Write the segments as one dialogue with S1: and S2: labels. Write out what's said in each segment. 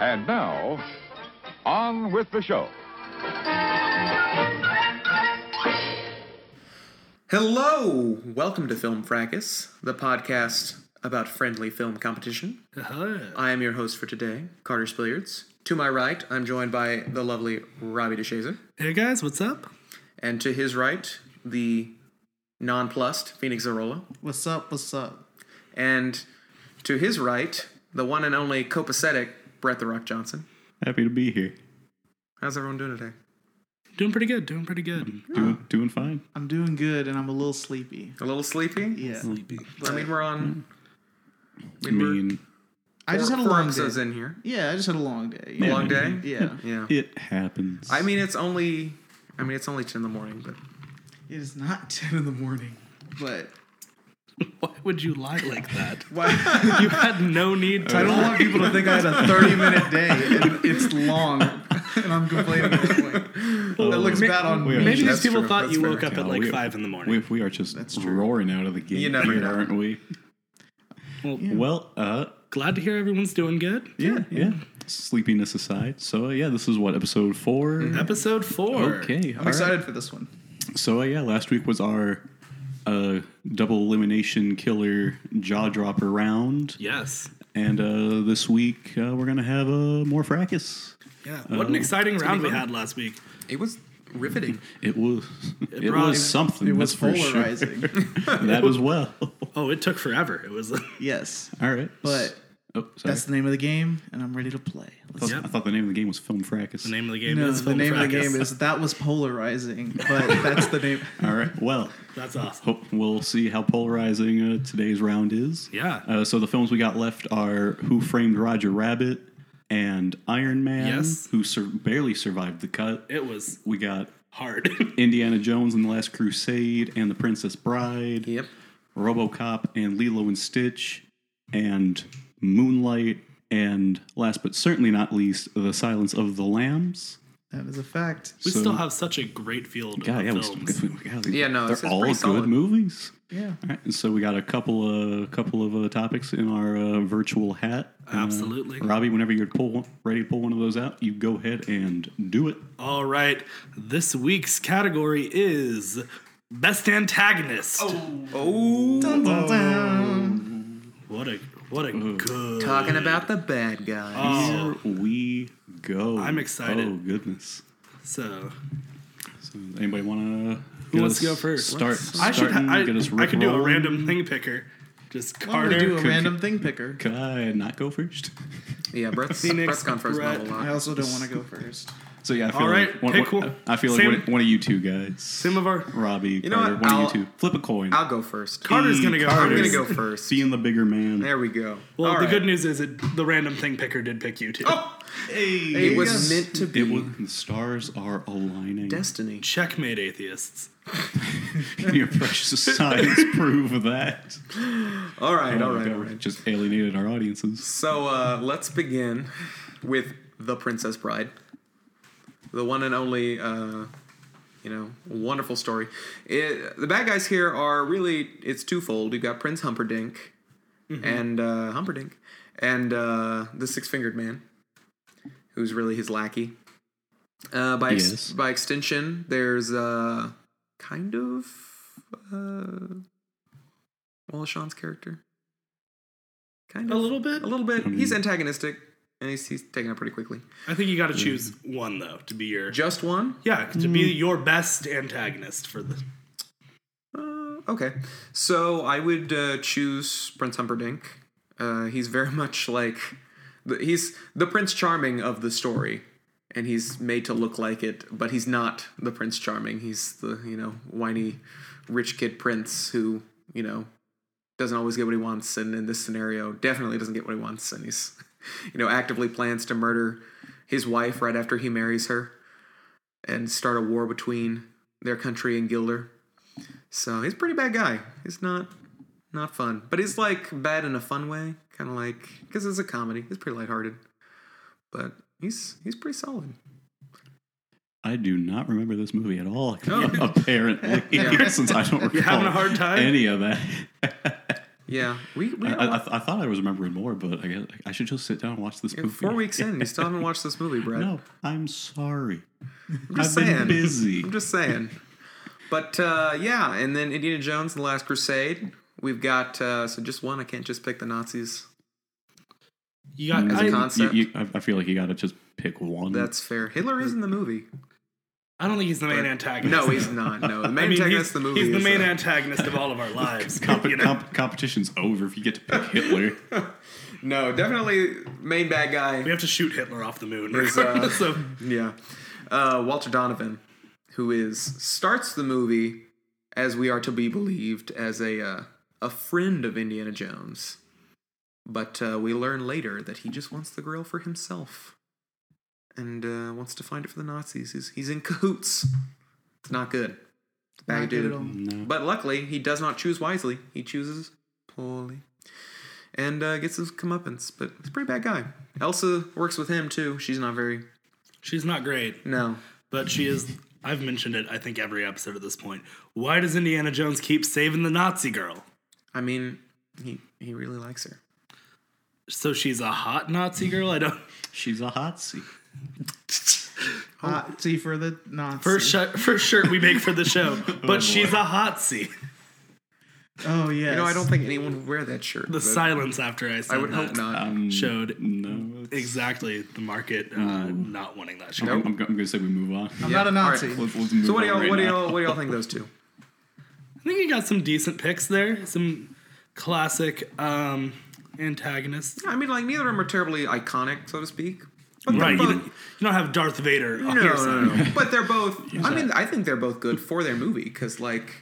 S1: And now, on with the show.
S2: Hello! Welcome to Film Fracas, the podcast about friendly film competition. Uh-huh. I am your host for today, Carter Spilliards. To my right, I'm joined by the lovely Robbie DeShazer.
S3: Hey guys, what's up?
S2: And to his right, the nonplussed Phoenix Zarola.
S4: What's up? What's up?
S2: And to his right, the one and only copacetic Brett the Rock Johnson.
S5: Happy to be here.
S2: How's everyone doing today?
S3: Doing pretty good, doing pretty good. Mm-hmm.
S5: Doing, doing fine.
S4: I'm doing good, and I'm a little sleepy.
S2: A little sleepy?
S4: Yeah,
S3: Sleepy.
S2: I mean, we're on.
S5: I mean,
S4: I just had a
S2: four
S4: long day.
S2: episodes in here.
S4: Yeah, I just had a long day.
S2: A
S4: Yeah.
S2: long day?
S4: Yeah,
S2: Yeah.
S5: it happens.
S2: I mean, it's only. I mean, it's only 10 in the morning, but.
S4: it is not ten in the morning, but
S3: Why would you lie like that?
S4: why?
S3: You had no need to.
S4: I don't
S3: lie.
S4: want people to think I had a 30 minute day and it's long, and I'm complaining. At this point. that looks bad on me.
S5: are
S3: Maybe
S5: That's
S3: these people
S2: true,
S3: thought
S2: that's
S3: you
S2: fair.
S3: woke up at like
S5: we-
S3: five in the morning.
S5: we, we are just roaring out of the gate
S2: You never
S5: here,
S2: know.
S5: aren't we?
S3: well,
S5: Well, uh,
S3: glad to hear everyone's doing good.
S5: yeah, yeah. Sleepiness aside. So, uh, yeah, this is what, episode 4
S3: Episode four.
S5: Okay.
S4: I'm excited for this one.
S5: So, uh, yeah, last week was our uh, double elimination killer jaw dropper round.
S3: Yes.
S5: And uh, this week, uh, we're going to have a uh, more fracas.
S3: Yeah. What an exciting round we had last week.
S2: It was riveting.
S5: It was it,
S3: brought-
S5: was something.
S4: It was
S5: that's for sure.
S4: polarizing.
S5: that as well.
S3: Oh, it took forever. It was.
S4: yes,
S5: All right,
S4: but
S5: oh, sorry.
S4: that's the name of the game, and I'm ready to play.
S5: I thought,
S3: Yep.
S5: I thought the name of the game was Film Fracas.
S3: The name of the game
S4: no,
S3: is
S4: the
S3: Film
S4: name of the
S3: Fracas.
S4: game is that was polarizing, but that's the name.
S5: All right. Well,
S3: That's awesome.
S5: hope we'll see how polarizing uh, today's round is.
S3: Yeah.
S5: Uh, so the films we got left are Who Framed Roger Rabbit and Iron Man,
S3: Yes.
S5: who sur- barely survived the cut.
S3: It was
S5: We got
S3: hard.
S5: Indiana Jones and the Last Crusade and The Princess Bride.
S2: Yep.
S5: RoboCop and Lilo and Stitch, and Moonlight, and last but certainly not least, The Silence of the Lambs.
S4: That is a fact.
S3: we
S5: So-
S3: still have such a great field
S5: God,
S3: of
S5: yeah, we
S3: films.
S5: still, we, God,
S2: Yeah, no,
S5: they're all good
S2: solid.
S5: movies.
S4: Yeah.
S5: All right, and so we got a couple, uh, couple of uh, topics in our uh, virtual hat. Uh,
S3: Absolutely.
S5: Robbie, whenever you're pull one, ready to pull one of those out, you go ahead and do it.
S3: All right. This week's category is Best Antagonist.
S2: Oh.
S4: Dun, dun, dun.
S3: What a what a mm-hmm. good
S2: Talking about the bad guys.
S3: Oh,
S5: Here we go.
S3: I'm excited.
S5: Oh goodness.
S3: so
S5: So anybody want to?
S3: Who wants to go first?
S5: Start.
S3: I should ha- I,
S5: get us
S3: I could do a random thing picker. Just
S4: I'm
S3: Carter.
S4: gonna do a
S5: could-
S4: random thing picker.
S5: Could I not go first?
S2: Yeah, Brett's,
S3: Phoenix,
S2: Brett's gone first
S3: Brett.
S2: not a
S4: I
S2: lot.
S4: also don't want to go first.
S5: So yeah, I feel
S3: All right,
S5: like one,
S3: pick
S5: one-
S3: one.
S5: I feel like
S3: Same-
S5: one, one of you two guys,
S3: Some of our
S5: Robbie,
S2: know
S5: Carter,
S2: what?
S5: one
S2: I'll-
S5: of you two, flip a coin.
S2: I'll go first.
S3: Carter's gonna go
S2: I'm
S3: first.
S2: gonna go first.
S5: Being the bigger man.
S2: There we go.
S3: Well,
S2: All
S3: the
S2: right.
S3: good news is it, the random thing picker did pick you too.
S2: It was
S4: Yes.
S2: meant to be
S5: It was the stars are aligning.
S2: destiny.
S3: Checkmate, atheists.
S5: Can your precious science prove that.
S2: All right, all
S5: Oh,
S2: right,
S5: God,
S2: all.
S5: Just alienated our audiences.
S2: So uh, let's begin with the Princess Bride, the one and only, uh, you know, wonderful story. It, the bad guys here are really it's twofold. You've got Prince Humperdinck and uh, Humperdinck and uh, the Six Fingered Man, who's really his lackey. Uh, by ex- by extension, there's uh, kind of uh, Wallace Shawn's character. Kind of A
S3: little bit.
S2: a little bit. He's antagonistic, and he's, he's taken out pretty quickly.
S3: I think you got to choose one though to be your
S2: Just one?
S3: yeah to be your best antagonist for the.
S2: Uh, okay. So I would uh, choose Prince Humperdinck. Uh, he's very much like the, he's the Prince Charming of the story, and he's made to look like it, but he's not the Prince Charming. He's the you know whiny rich kid prince who you know doesn't always get what he wants, and in this scenario, definitely doesn't get what he wants, and he's you know actively plans to murder his wife right after he marries her, and start a war between their country and Guilder. So he's a pretty bad guy. He's not not fun, but he's like bad in a fun way, kind of like because it's a comedy. He's pretty lighthearted, but he's he's pretty solid.
S5: I do not remember this movie at all.
S2: Oh.
S5: Apparently,
S2: Yeah.
S5: since I don't recall
S3: having a hard time?
S5: any of that.
S2: Yeah, we we
S5: I,
S2: don't
S5: I,
S2: wa-
S5: I, I thought I was remembering more, but I guess I should just sit down and watch this movie.
S2: four weeks in, you still haven't watched this movie, Brett.
S5: No, I'm sorry.
S2: I'm just
S5: I've
S2: saying.
S5: been busy.
S2: I'm just saying. But uh, yeah, and then Indiana Jones and the Last Crusade. We've got uh, so just one. I can't just pick the Nazis.
S3: You got
S2: As a
S3: I,
S2: concept.
S5: You, you, I, I feel like you got to just pick one.
S2: That's fair. Hitler is in the movie.
S3: I don't think he's the main antagonist.
S2: No, he's not. No, the main
S3: I mean,
S2: antagonist
S3: he's,
S2: of the movie.
S3: he's the
S2: is,
S3: main
S2: uh,
S3: antagonist of all of our lives.
S5: Comp-
S3: you know?
S5: comp- competition's over if you get to pick Hitler.
S2: No, definitely main bad guy.
S3: we have to shoot Hitler off the moon.
S2: There's, uh,
S3: regardless of-
S2: Yeah. Uh, Walter Donovan, who is starts the movie as we are to be believed as a uh, a friend of Indiana Jones, but uh, we learn later that he just wants the grail for himself, and uh, wants to find it for the Nazis. He's he's in cahoots. It's not good. It's bad dude.
S5: No.
S2: But luckily, he does not choose wisely. He chooses poorly. And uh, gets his comeuppance. But he's a pretty bad guy. Elsa works with him, too. She's not very.
S3: she's not great,
S2: No.
S3: but she is. I've mentioned it. I think every episode at this point. Why does Indiana Jones keep saving the Nazi girl?
S2: I mean, he, he really likes her.
S3: So she's a hot Nazi girl. I don't.
S5: She's a hot seat.
S4: Hot tea for the Nazi.
S3: First, sh- first shirt we make for the show, but she's a hot seat.
S4: oh yes.
S2: You know, I don't think anyone would wear that shirt.
S3: The
S2: but
S3: silence after I said
S2: I would
S3: that
S2: hope not.
S5: Um,
S3: showed
S5: No. it's-
S3: exactly the market uh, not wanting that shirt.
S5: I'm, I'm, going to say we move on.
S4: I'm
S2: Yeah,
S4: not a Nazi.
S2: all right.
S5: Let's, let's move
S2: so what do
S5: on
S2: y'all
S5: right
S2: what do
S5: now.
S2: y'all what do y'all think of those two?
S3: I think you got some decent picks there. Some classic um, antagonists.
S2: I mean, like neither of them are terribly iconic, so to speak. But
S3: Right. You don't, you don't have Darth Vader
S2: No, no, no. But they're both. I mean, I think they're both good for their movie because, like,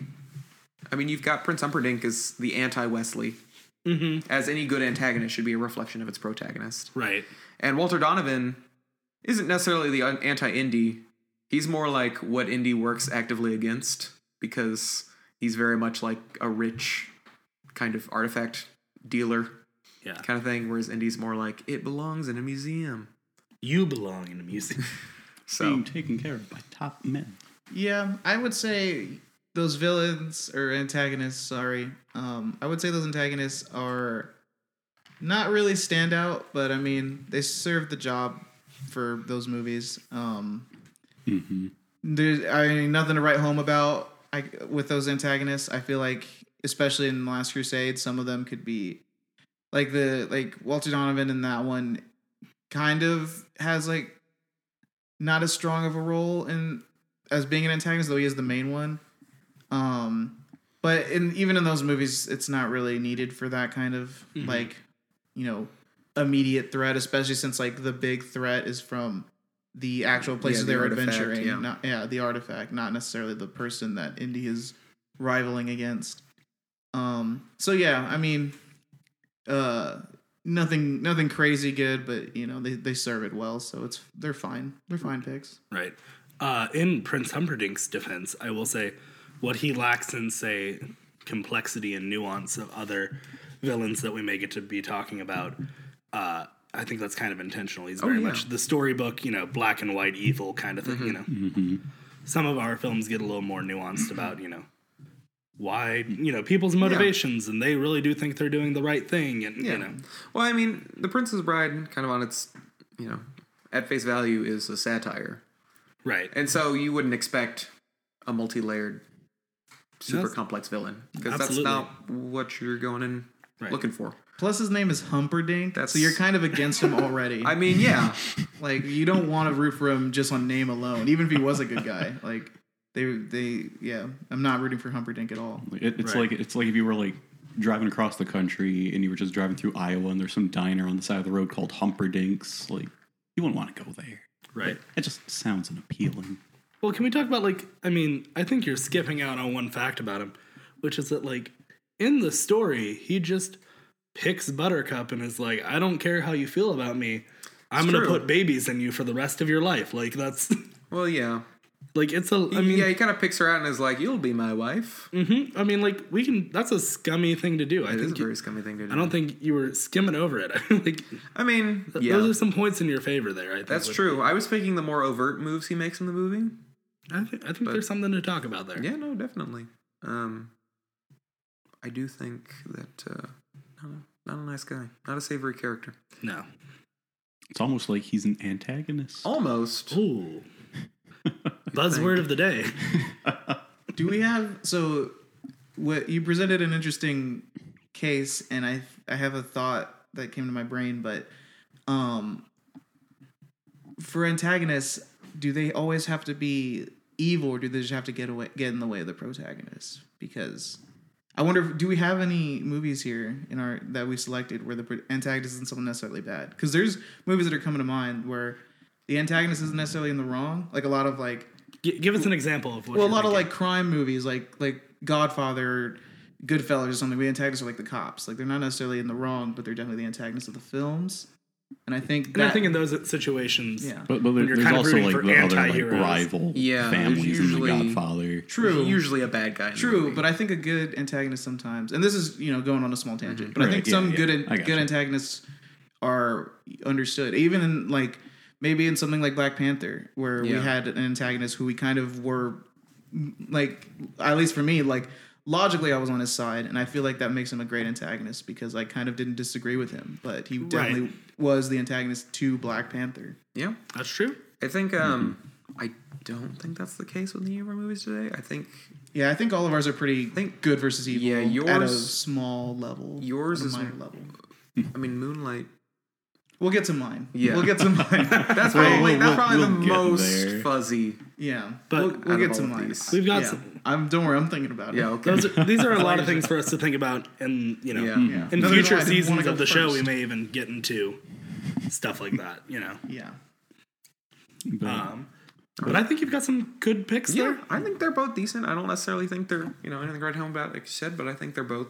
S2: I mean, you've got Prince Humperdinck as the anti-Westley,
S3: Mm-hmm.
S2: as any good antagonist should be a reflection of its protagonist.
S3: Right.
S2: And Walter Donovan isn't necessarily the anti-Indy. He's more like what Indy works actively against because he's very much like a rich kind of artifact dealer
S3: Yeah.
S2: kind of thing, whereas Indy's more like it belongs in a museum.
S3: You belong in a museum.
S2: So
S5: Being taken care of by top men.
S4: Yeah, I would say those villains or antagonists, sorry. Um, I would say those antagonists are not really standout, but I mean, they serve the job for those movies. Um,
S5: hmm
S4: there's I mean nothing to write home about I, with those antagonists. I feel like especially in the Last Crusade, some of them could be like the like Walter Donovan in that one kind of has like not as strong of a role in as being an antagonist, though he is the main one. Um, but in even in those movies, it's not really needed for that kind of like you know immediate threat, especially since like the big threat is from the actual places
S2: the
S4: they were
S2: artifact,
S4: adventuring.
S2: yeah.
S4: Not, yeah, the artifact, not necessarily the person that Indy is rivaling against. Um, so yeah, I mean, uh, nothing, nothing crazy good, but you know they, they serve it well, so it's they're fine. They're fine picks.
S3: right. Uh, in Prince Humperdinck's defense, I will say what he lacks in, say, complexity and nuance of other villains that we may get to be talking about. Uh, I think that's kind of intentional. He's very
S2: yeah.
S3: much the storybook, you know, black and white evil kind of thing. You know, some of our films get a little more nuanced about, you know, why you know people's motivations, and they really do think they're doing the right thing, and
S2: Yeah.
S3: you know,
S2: Well, I mean, The Princess Bride, kind of on its, you know, at face value, is a satire,
S3: right.
S2: and so you wouldn't expect a multi-layered, super
S3: That's-
S2: complex villain because that's not what you're going in
S3: Right.
S2: looking for.
S4: Plus, his name is Humperdinck,
S2: That's-
S4: so you're kind of against him already.
S2: I mean, yeah,
S4: like you don't want to root for him just on name alone, even if he was a good guy. Like they, they, yeah, I'm not rooting for Humperdinck at all.
S5: It, it's
S3: Right.
S5: like it's like if you were like driving across the country and you were just driving through Iowa and there's some diner on the side of the road called Humperdinks. Like you wouldn't want to go there.
S3: Right.
S5: It just sounds unappealing.
S3: Well, can we talk about like I mean, I think you're skipping out on one fact about him, which is that like in the story, he just picks Buttercup and is like, "I don't care how you feel about me. I'm
S2: It's
S3: going to
S2: true.
S3: put babies in you for the rest of your life." Like that's
S2: well, yeah.
S3: Like it's a I mean,
S2: yeah, he kind of picks her out and is like, "You'll be my wife."
S3: Mm-hmm. I mean like we can that's a scummy thing to do. I think.
S2: It is
S3: think
S2: a
S3: you-
S2: very scummy thing to do.
S3: I don't think you were skimming over it. like
S2: I mean,
S3: th-
S2: yeah,
S3: those are some points in your favor there. I think
S2: that's
S3: with-
S2: true. I was picking the more overt moves he makes in the movie.
S3: I think I think there's something to talk about there.
S2: Yeah, no, definitely. Um, I do think that uh, not, a, not a nice guy, not a savory character.
S3: No.
S5: It's almost like he's an antagonist.
S2: Almost.
S3: Ooh. Buzzword of the day.
S4: Do we have so what you presented an interesting case and I I have a thought that came to my brain but um for antagonists do they always have to be evil or do they just have to get away get in the way of the protagonist because I wonder if, do we have any movies here in our that we selected where the antagonist isn't someone necessarily bad because there's movies that are coming to mind where the antagonist isn't necessarily in the wrong like a lot of like
S3: G- give us an example of what.
S4: well, a
S3: you're
S4: lot of like crime movies, like like Godfather, Goodfellas, or something. The antagonists are like the cops. Like they're not necessarily in the wrong, but they're definitely the antagonists of the films. And I think
S3: And
S4: that,
S3: I think in those situations,
S4: yeah,
S5: But, but there,
S3: you're
S5: there's
S3: kind of
S5: also
S3: rooting
S5: like
S3: for
S5: the other like
S3: anti-heroes.
S5: rival
S2: Yeah, there's
S5: families in
S2: usually-
S5: The Godfather.
S4: true,
S2: Usually a bad guy.
S4: true. But I think a good antagonist sometimes, and this is you know going on a small tangent, but I think
S5: yeah,
S4: some
S5: yeah.
S4: good
S5: I
S4: good
S5: you.
S4: antagonists are understood, even in like maybe in something like Black Panther, where we had an antagonist who we kind of were like, at least for me, like logically I was on his side, and I feel like that makes him a great antagonist because I kind of didn't disagree with him, but he definitely was the antagonist to Black Panther.
S2: yeah,
S3: that's true.
S2: I think um, I don't think that's the case with the hero movies today. I think
S4: Yeah, I think all of ours are pretty
S2: think-
S4: good versus evil.
S2: Yeah,
S4: at a
S2: yours-
S4: small level.
S2: yours
S4: at a
S2: is-
S4: minor level.
S2: I mean Moonlight.
S4: We'll get to mine.
S2: Yeah.
S4: we'll get to mine.
S2: That's probably
S5: we'll-
S2: that's probably
S5: we'll
S2: the most
S5: there.
S2: fuzzy.
S4: yeah,
S3: But
S4: we'll, we'll get to mine.
S2: these.
S3: We've got
S4: Yeah.
S3: some.
S4: I'm don't worry, I'm thinking about it.
S2: Yeah, okay.
S3: Those are, these are a lot of things for us to think about, and you know,
S2: Yeah.
S4: Yeah.
S3: in
S4: Another
S3: future
S4: reason why I didn't wanna
S3: seasons of the show, we may even get into stuff like that. You know,
S4: Yeah.
S5: But
S3: um, but I think you've got some good picks
S2: Yeah,
S3: there.
S2: I think they're both decent. I don't necessarily think they're you know anything to write home about, like you said, but I think they're both.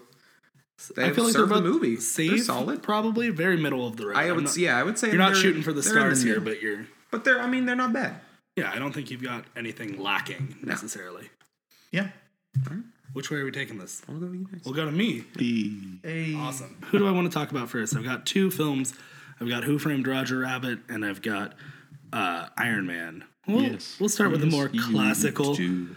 S2: They
S3: I feel like they're
S2: serve
S3: both
S2: the movie.
S3: safe,
S2: They're solid.
S3: probably very middle of the road.
S2: I would,
S3: not-
S2: yeah, I would say
S3: you're not shooting for the
S2: they're in
S3: stars here, but you're.
S2: but they're. I mean, they're not bad.
S3: Yeah, I don't think you've got anything lacking necessarily.
S4: Yeah.
S3: Which way are we taking this?
S2: I'll go to you next.
S3: We'll go to me.
S4: Hey.
S3: Awesome. Who do I want to talk about first? I've got two films. I've got Who Framed Roger Rabbit, and I've got uh, Iron Man. We'll,
S5: yes,
S3: we'll start with the
S5: Yes,
S3: more
S5: you
S3: classical
S5: do.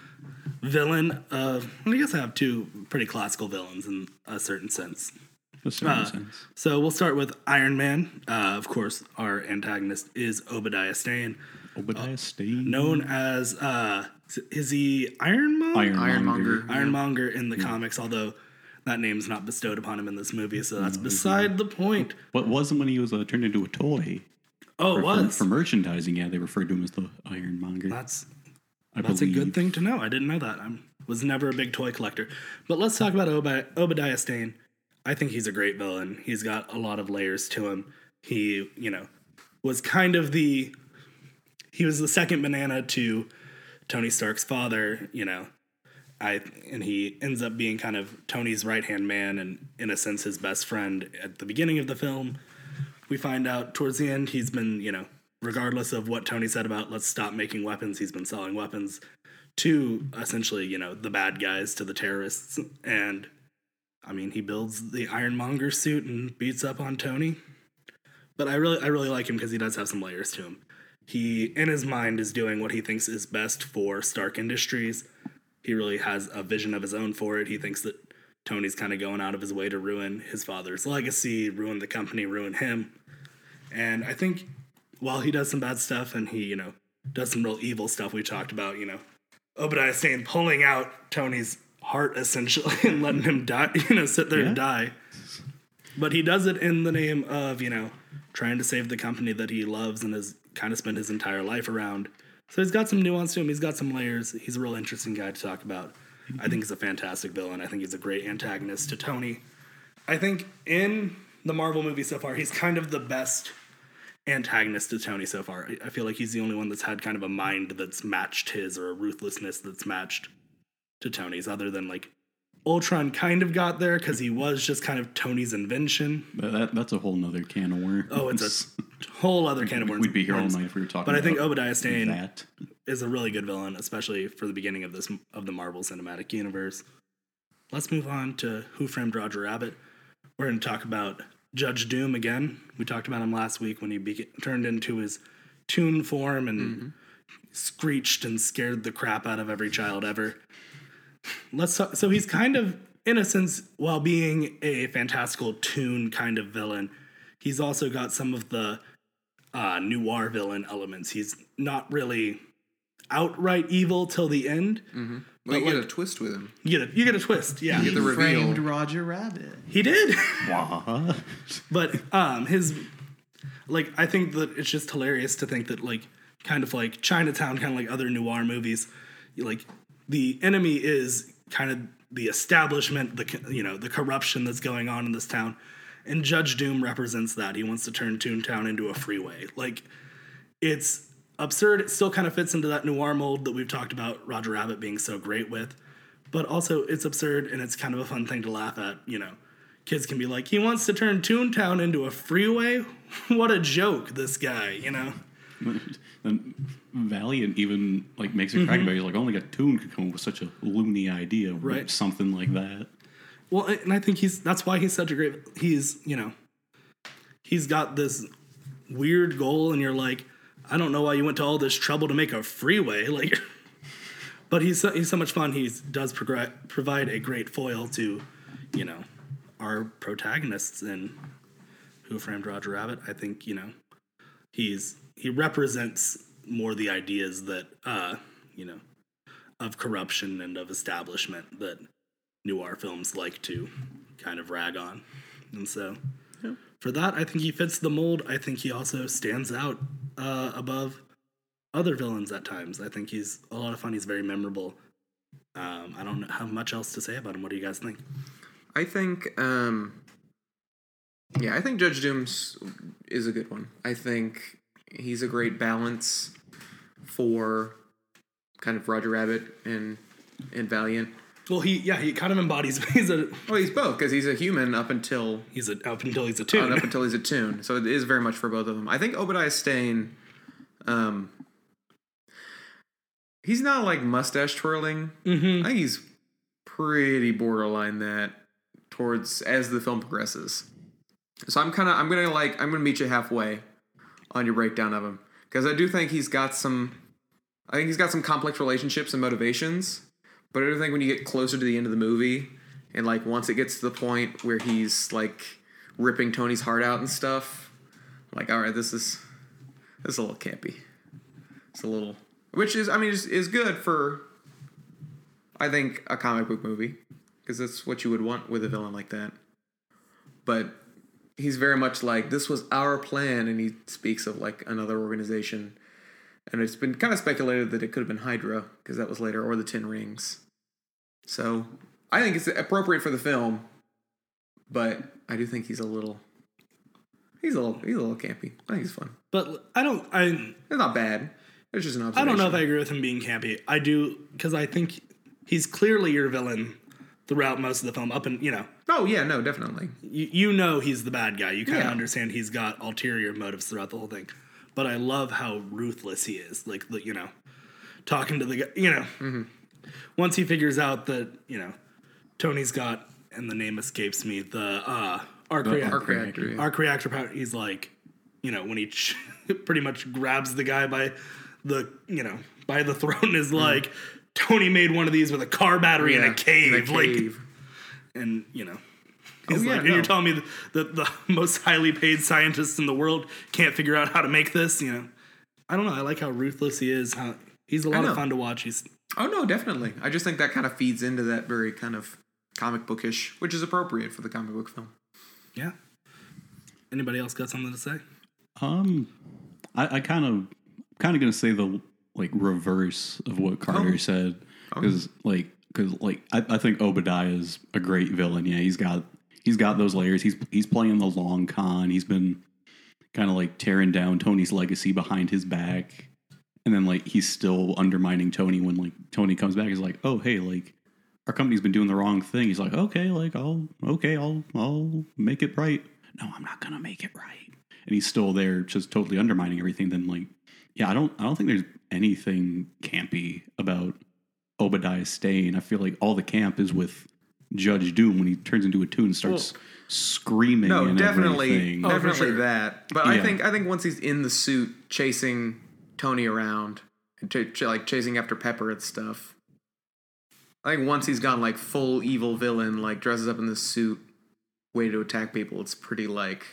S3: Villain of. I guess I have two pretty classical villains in a certain sense.
S5: A certain
S3: Uh,
S5: sense.
S3: So we'll start with Iron Man. Uh, of course, our antagonist is Obadiah Stane,
S5: Obadiah Stane.
S3: known as uh, is he Ironmonger?
S5: Ironmonger.
S2: Ironmonger.
S3: Ironmonger in the comics, although that name's not bestowed upon him in this movie, so that's beside the point.
S5: What wasn't when he was uh, turned into a toy?
S3: Oh, it
S5: For, for,
S3: was.
S5: for merchandising, yeah, they referred to him as the Ironmonger.
S3: That's
S5: I
S3: that's a good thing to know. I didn't know that. I was never a big toy collector. But let's talk about Obi- Obadiah Stane. I think he's a great villain. He's got a lot of layers to him. He, you know, was kind of the he was the second banana to Tony Stark's father, you know. I and he ends up being kind of Tony's right-hand man and in a sense his best friend at the beginning of the film. We find out towards the end he's been, you know, regardless of what Tony said about let's stop making weapons, he's been selling weapons to essentially, you know, the bad guys, to the terrorists. And I mean, he builds the Ironmonger suit and beats up on Tony. But I really I really like him because he does have some layers to him. He in his mind is doing what he thinks is best for Stark Industries. He really has a vision of his own for it. He thinks that Tony's kind of going out of his way to ruin his father's legacy, ruin the company, ruin him. And I think while he does some bad stuff and he, you know, does some real evil stuff we talked about, you know, Obadiah Stane pulling out Tony's heart essentially and letting him die, you know, sit there and die. But he does it in the name of, you know, trying to save the company that he loves and has kind of spent his entire life around. So he's got some nuance to him. He's got some layers. He's a real interesting guy to talk about. I think he's a fantastic villain. I think he's a great antagonist to Tony. I think in the Marvel movie so far, he's kind of the best antagonist to Tony so far. I- feel like he's the only one that's had kind of a mind that's matched his or a ruthlessness that's matched to Tony's, other than like Ultron kind of got there because he was just kind of Tony's invention.
S5: But that, that's a whole nother can of worms.
S3: Oh, it's a whole other can of worms.
S5: We'd be here all night if we were talking.
S3: But I think Obadiah Stane
S5: that.
S3: is a really good villain, especially for the beginning of this of the Marvel Cinematic Universe. Let's move on to Who Framed Roger Rabbit. We're going to talk about Judge Doom again. We talked about him last week when he beca- turned into his toon form and screeched and scared the crap out of every child ever. Let's talk, so he's kind of in a sense, while being a fantastical toon kind of villain, he's also got some of the uh, noir villain elements. He's not really outright evil till the end.
S2: Well, you
S3: But,
S2: get a twist with him.
S3: You get a you get a twist, yeah.
S2: get the
S4: He
S2: reveal.
S4: framed Roger Rabbit.
S3: He did. But um his like i think that it's just hilarious to think that like kind of like chinatown kind of like other noir movies like the enemy is kind of the establishment the you know the corruption that's going on in this town and judge doom represents that he wants to turn toontown into a freeway like it's absurd it still kind of fits into that noir mold that we've talked about roger rabbit being so great with but also it's absurd and it's kind of a fun thing to laugh at you know kids can be like he wants to turn toontown into a freeway what a joke this guy you know
S5: then Valiant even like makes a crack mm-hmm. about it. He's like only a Toon could come up with such a loony idea,
S3: Right.
S5: Something like that.
S3: well and i think he's that's why he's such a great he's you know he's got this weird goal and you're like i don't know why you went to all this trouble to make a freeway like but he's so, he's so much fun. He does progr- provide a great foil to you know our protagonists in who framed roger rabbit. I think you know he's he represents more the ideas that uh you know of corruption and of establishment that noir films like to kind of rag on. And so for that i think he fits the mold. I think he also stands out uh above other villains at times. I think he's a lot of fun. He's very memorable. Um i don't have much else to say about him. What do you guys think?
S2: I think, um, yeah, I think Judge Doom's is a good one. I think he's a great balance for kind of Roger Rabbit and and Valiant.
S3: Well he yeah he kind of embodies he's a
S2: Well, he's both because he's a human up until
S3: he's a up until he's a
S2: uh,
S3: toon
S2: up until he's a toon. So it is very much for both of them. I think Obadiah Stane, um, he's not like mustache twirling.
S3: Mhm.
S2: I think he's pretty borderline that towards as the film progresses. So I'm kind of I'm gonna like I'm gonna meet you halfway on your breakdown of him because I do think he's got some. I think he's got some complex relationships and motivations, but I do think when you get closer to the end of the movie and like once it gets to the point where he's like ripping Tony's heart out and stuff, I'm like all right, this is this is a little campy. It's a little, which is I mean is, is good for I think a comic book movie because that's what you would want with a villain like that. But he's very much like this was our plan, and he speaks of like another organization, and it's been kind of speculated that it could have been Hydra because that was later, or the Ten Rings. So I think it's appropriate for the film, but I do think he's a little. He's a little. He's a little campy. I think he's fun.
S3: but i don't i
S2: It's not bad. It's just an observation.
S3: I don't know if I agree with him being campy. I do because I think he's clearly your villain throughout most of the film. Up and you know,
S2: Oh yeah, no, definitely.
S3: you, you know he's the bad guy. You kind of
S2: Yeah.
S3: understand he's got ulterior motives throughout the whole thing. But I love how ruthless he is. Like the, you know, talking to the guy. You know,
S2: Mm-hmm.
S3: once he figures out that you know Tony's got and the name escapes me the uh, arc reactor.
S2: Arc reactor. yeah.
S3: arc reactor power. He's like, you know, when he ch- pretty much grabs the guy by the, you know, by the throat and is like, Tony made one of these with a car battery in
S2: Mm-hmm.
S3: A cave,
S2: in a
S3: like,
S2: cave.
S3: and you know. He's
S2: Oh, yeah,
S3: like, and you're telling me that the most highly paid scientists in the world can't figure out how to make this, you know? I don't know. I like how ruthless he is. How he's a lot of fun to watch. He's
S2: Oh no, definitely. I just think that kind of feeds into that very kind of comic bookish, which is appropriate for the comic book film.
S3: yeah. Anybody else got something to say?
S5: Um, I, I kind of kind of gonna say the like reverse of what Carter
S2: Oh.
S5: said because like because like I, I think Obadiah is a great villain. Yeah, he's got he's got those layers. He's he's playing the long con. He's been kind of like tearing down Tony's legacy behind his back, and then like he's still undermining Tony when like Tony comes back. He's like, oh hey, like our company's been doing the wrong thing. He's like, okay, like I'll okay, I'll I'll make it right. No, I'm not gonna make it right. And he's still there, just totally undermining everything. Then like, yeah, I don't I don't think there's anything campy about Obadiah Stane. I feel like all the camp is with Judge Doom when he turns into a toon and starts screaming.
S2: No,
S5: and
S2: definitely,
S5: everything.
S3: Oh,
S2: definitely
S3: sure.
S2: that. But I think I think once he's in the suit chasing Tony around, and ch- ch- like chasing after Pepper and stuff, I think once he's gone like full evil villain, like dresses up in the suit, way to attack people, it's pretty like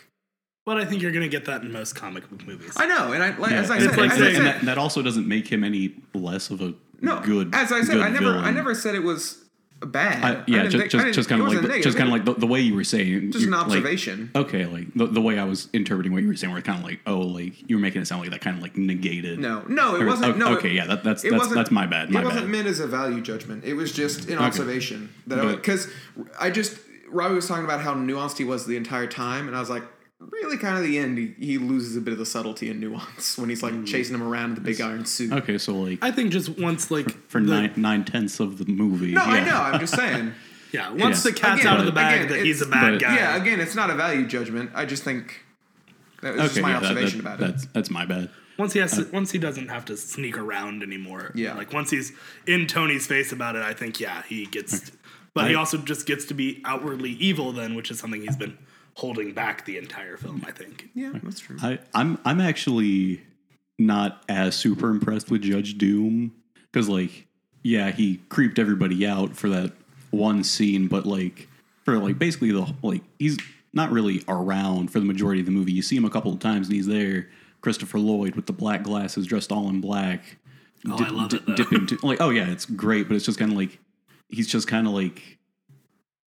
S3: But I think you're gonna get that in most comic book movies.
S2: I know, and I like
S5: Yeah,
S2: as I
S5: and
S2: said,
S3: like
S2: as I said,
S5: that, that also doesn't make him any less of a
S2: no,
S5: good.
S2: As I said, I never, I never said it was bad.
S5: I, yeah,
S2: didn't
S5: just
S2: think-
S5: just, just kind of like the, just kind of like the, the way you were saying.
S2: just an
S5: you're, like,
S2: observation.
S5: okay, like the, the way I was interpreting what you were saying, where kind of like, oh, like you were making it sound like that kind of like negated.
S2: no, no, it
S5: Or-
S2: wasn't.
S5: o-
S2: no,
S5: okay, yeah, that, that's
S2: it
S5: that's
S2: wasn't-
S5: that's my bad. My
S2: it wasn't
S5: bad.
S2: meant as a value judgment. It was just an observation that because I just Robbie was talking about how nuanced he was the entire time, and I was like, really, kind of the end, he, he loses a bit of the subtlety and nuance when he's like mm. chasing him around in the big iron suit.
S5: Okay, so like
S3: I think just once like
S5: for
S3: the-
S5: nine nine tenths of the movie.
S2: No, I know. I'm just saying.
S3: Yeah, once
S5: Yeah.
S3: the cat's
S2: Again,
S3: out of the bag
S2: again,
S3: that he's a bad
S5: but-
S3: guy.
S2: yeah, again, it's not a value judgment. I just think that was just my
S5: yeah,
S2: observation
S5: that-
S2: about it.
S5: That's that's my bad.
S3: Once he has to, uh, once he doesn't have to sneak around anymore.
S2: Yeah.
S3: Like once he's in Tony's face about it, I think yeah, he gets but he also just gets to be outwardly evil then, which is something he's been holding back the entire film, I think.
S2: Yeah, that's true.
S5: I, I'm I'm actually not as super impressed with Judge Doom because like yeah he creeped everybody out for that one scene, but like for like basically the like he's not really around for the majority of the movie. You see him a couple of times and he's there. Christopher Lloyd with the black glasses, dressed all in black.
S3: Oh, I love it, though.
S5: dipping to, like oh yeah, it's great, but it's just kind of like he's just kind of like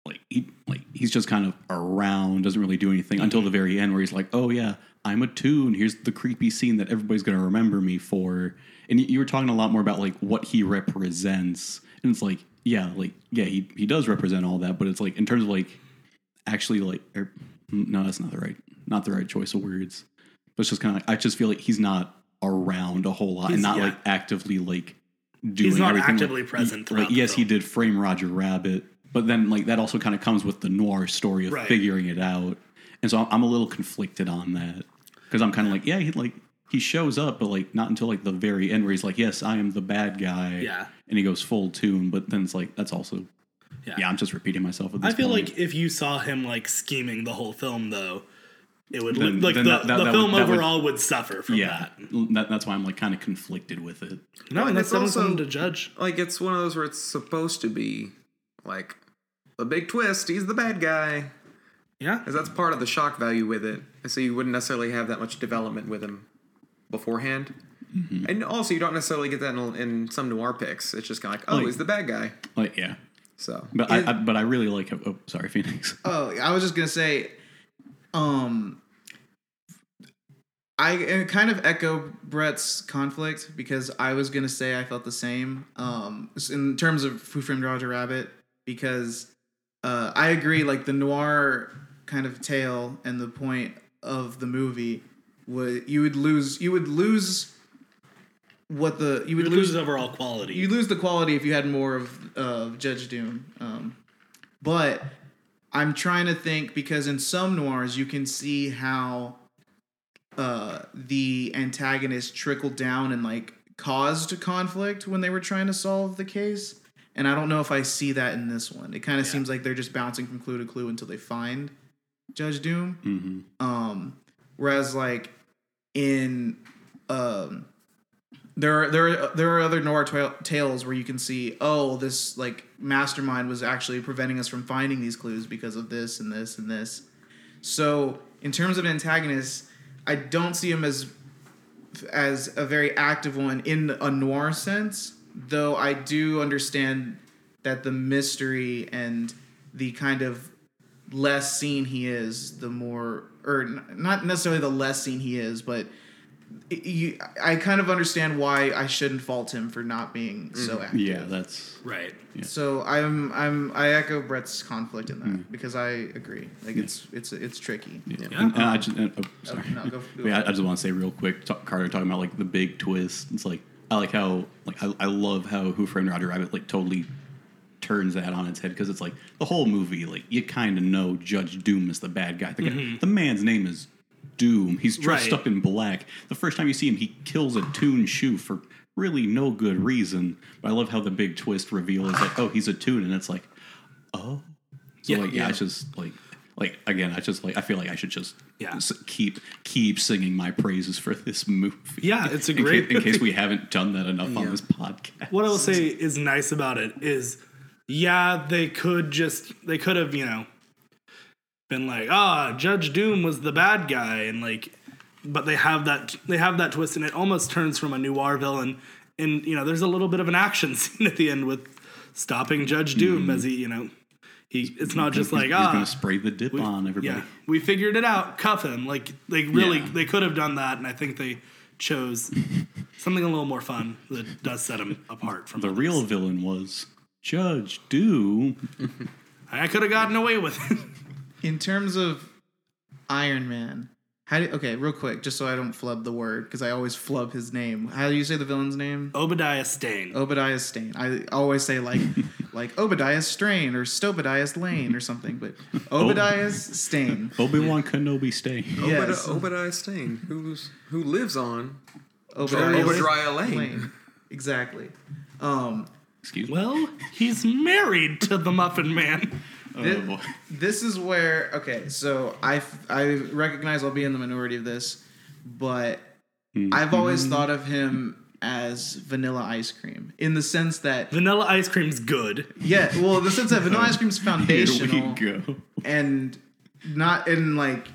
S5: like he like he's just kind of around, doesn't really do anything until the very end where he's like, "Oh yeah, I'm a toon. Here's the creepy scene that everybody's gonna remember me for." And you- were talking a lot more about like what he represents, and it's like, yeah, like yeah, he he does represent all that, but it's like in terms of like actually like, er, no, that's not the right not the right choice of words. But it's just kind of like I just feel like he's not around a whole lot
S3: He's-
S5: and not
S3: yeah.
S5: like actively like doing he's
S3: not
S5: everything.
S3: actively
S5: like,
S3: present
S5: he-
S3: throughout
S5: Like, yes, he did frame Roger Rabbit, but then like that also kind of comes with the noir story of
S3: Right.
S5: figuring it out, and so I'm, I'm a little conflicted on that because I'm kind of like, yeah, he like he shows up, but like not until like the very end where he's like, yes, I am the bad guy,
S3: Yeah.
S5: and he goes full toon, but then it's like that's also.
S3: Yeah.
S5: Yeah, I'm just repeating myself. At this
S3: I feel
S5: point.
S3: like if you saw him like scheming the whole film though, it would
S5: Then-
S3: look like
S5: then
S3: the,
S5: that- that-
S3: the
S5: that
S3: film
S5: that would-
S3: overall would, suffer from
S5: yeah,
S3: that.
S5: that, that's why I'm like kind of conflicted with it.
S3: No,
S2: and
S3: that's
S2: it's
S3: also
S2: also-
S3: something to judge.
S2: like it's one of those where it's supposed to be like a big twist. He's the bad guy.
S3: Yeah.
S2: Because that's part of the shock value with it. So you wouldn't necessarily have that much development with him beforehand.
S5: Mm-hmm.
S2: And also, you don't necessarily get that in, in some noir picks. It's just kind of like, oh,
S5: Like-
S2: he's the bad guy.
S5: Like yeah,
S2: So,
S5: but I, I but I really like. How, oh, sorry, Phoenix.
S4: Oh, I was just gonna say, um, I kind of echo Brett's conflict because I was gonna say I felt the same. Um, in terms of Who Framed Roger Rabbit, because uh, I agree. Like the noir kind of tale and the point of the movie would you would lose you would lose what the you would lose
S3: lose overall quality.
S4: you lose the quality if you had more of of Judge Doom. Um, but I'm trying to think because in some noirs you can see how uh, the antagonist trickled down and like caused conflict when they were trying to solve the case. And I don't know if I see that in this one. It kind of seems like they're just bouncing from clue to clue until they find Judge Doom.
S5: hmm
S4: Um, whereas like in um, there are there are, there are other noir ta- tales where you can see oh this like mastermind was actually preventing us from finding these clues because of this and this and this. So in terms of antagonists, I don't see him as as a very active one in a noir sense, though I do understand that the mystery and the kind of less seen he is, the more, or not necessarily the less seen he is, but it- you, I kind of understand why I shouldn't fault him for not being so mm-hmm. active.
S5: Yeah, that's
S3: right.
S4: So I'm I'm I echo Brett's conflict in that mm-hmm. because I agree. Like it's it's it's tricky.
S5: Yeah. And, and I just, and, oh, oh sorry.
S4: no, go- go
S5: yeah, I,
S4: ahead.
S5: I just want to say real quick, talk, Carter talking about like the big twist. It's like I like how like I, I love how Who Framed Roger Rabbit like totally turns that on its head because it's like the whole movie like you kind of know Judge Doom is the bad guy. The, guy, mm-hmm. the man's name is Doom. He's dressed
S3: Right.
S5: up in black. The first time you see him, he kills a Toon shoe for really no good reason. But I love how the big twist reveal is like, oh, he's a Toon, and it's like, oh. So
S3: Yeah,
S5: like yeah,
S3: yeah.
S5: it's just like like again, I just like I feel like I should just
S3: Yeah.
S5: s- keep keep singing my praises for this movie.
S3: Yeah, it's a
S5: in
S3: great
S5: case, in case we haven't done that enough on this podcast.
S3: What I will say is nice about it is yeah, they could just they could have you know been like ah Judge Doom was the bad guy and like, but they have that they have that twist and it almost turns from a noir villain and you know there's a little bit of an action scene at the end with stopping Judge Doom as he you know he it's not just like
S5: he's
S3: ah
S5: gonna spray the dip on everybody.
S3: yeah, we figured it out. Cuff him. Like they really
S5: Yeah.
S3: they could have done that, and I think they chose something a little more fun that does set him apart from
S5: The
S3: others.
S5: real villain was Judge Doom.
S3: I could have gotten away with it.
S4: In terms of Iron Man, how do okay, real quick, just so I don't flub the word because I always flub his name. How do you say the villain's name?
S3: Obadiah Stane.
S4: Obadiah Stane. I always say like like Obadiah Strain or Stobadiah's Lane or something, but Obadiah's Stain.
S5: Obi Wan Kenobi stay.
S4: Yes.
S2: Obadiah, Obadiah Stane, who's who lives on
S4: Obadiah's
S2: Obadiah Lane.
S4: Exactly. Um,
S5: Excuse me.
S3: Well, he's married to the Muffin Man.
S5: Oh, boy.
S4: this is where okay so i i recognize i'll be in the minority of this but mm-hmm. i've always thought of him as vanilla ice cream in the sense that
S3: Vanilla ice cream's good.
S4: yeah well the sense that vanilla ice cream is
S5: Here we
S4: foundational
S5: go.
S4: and not in like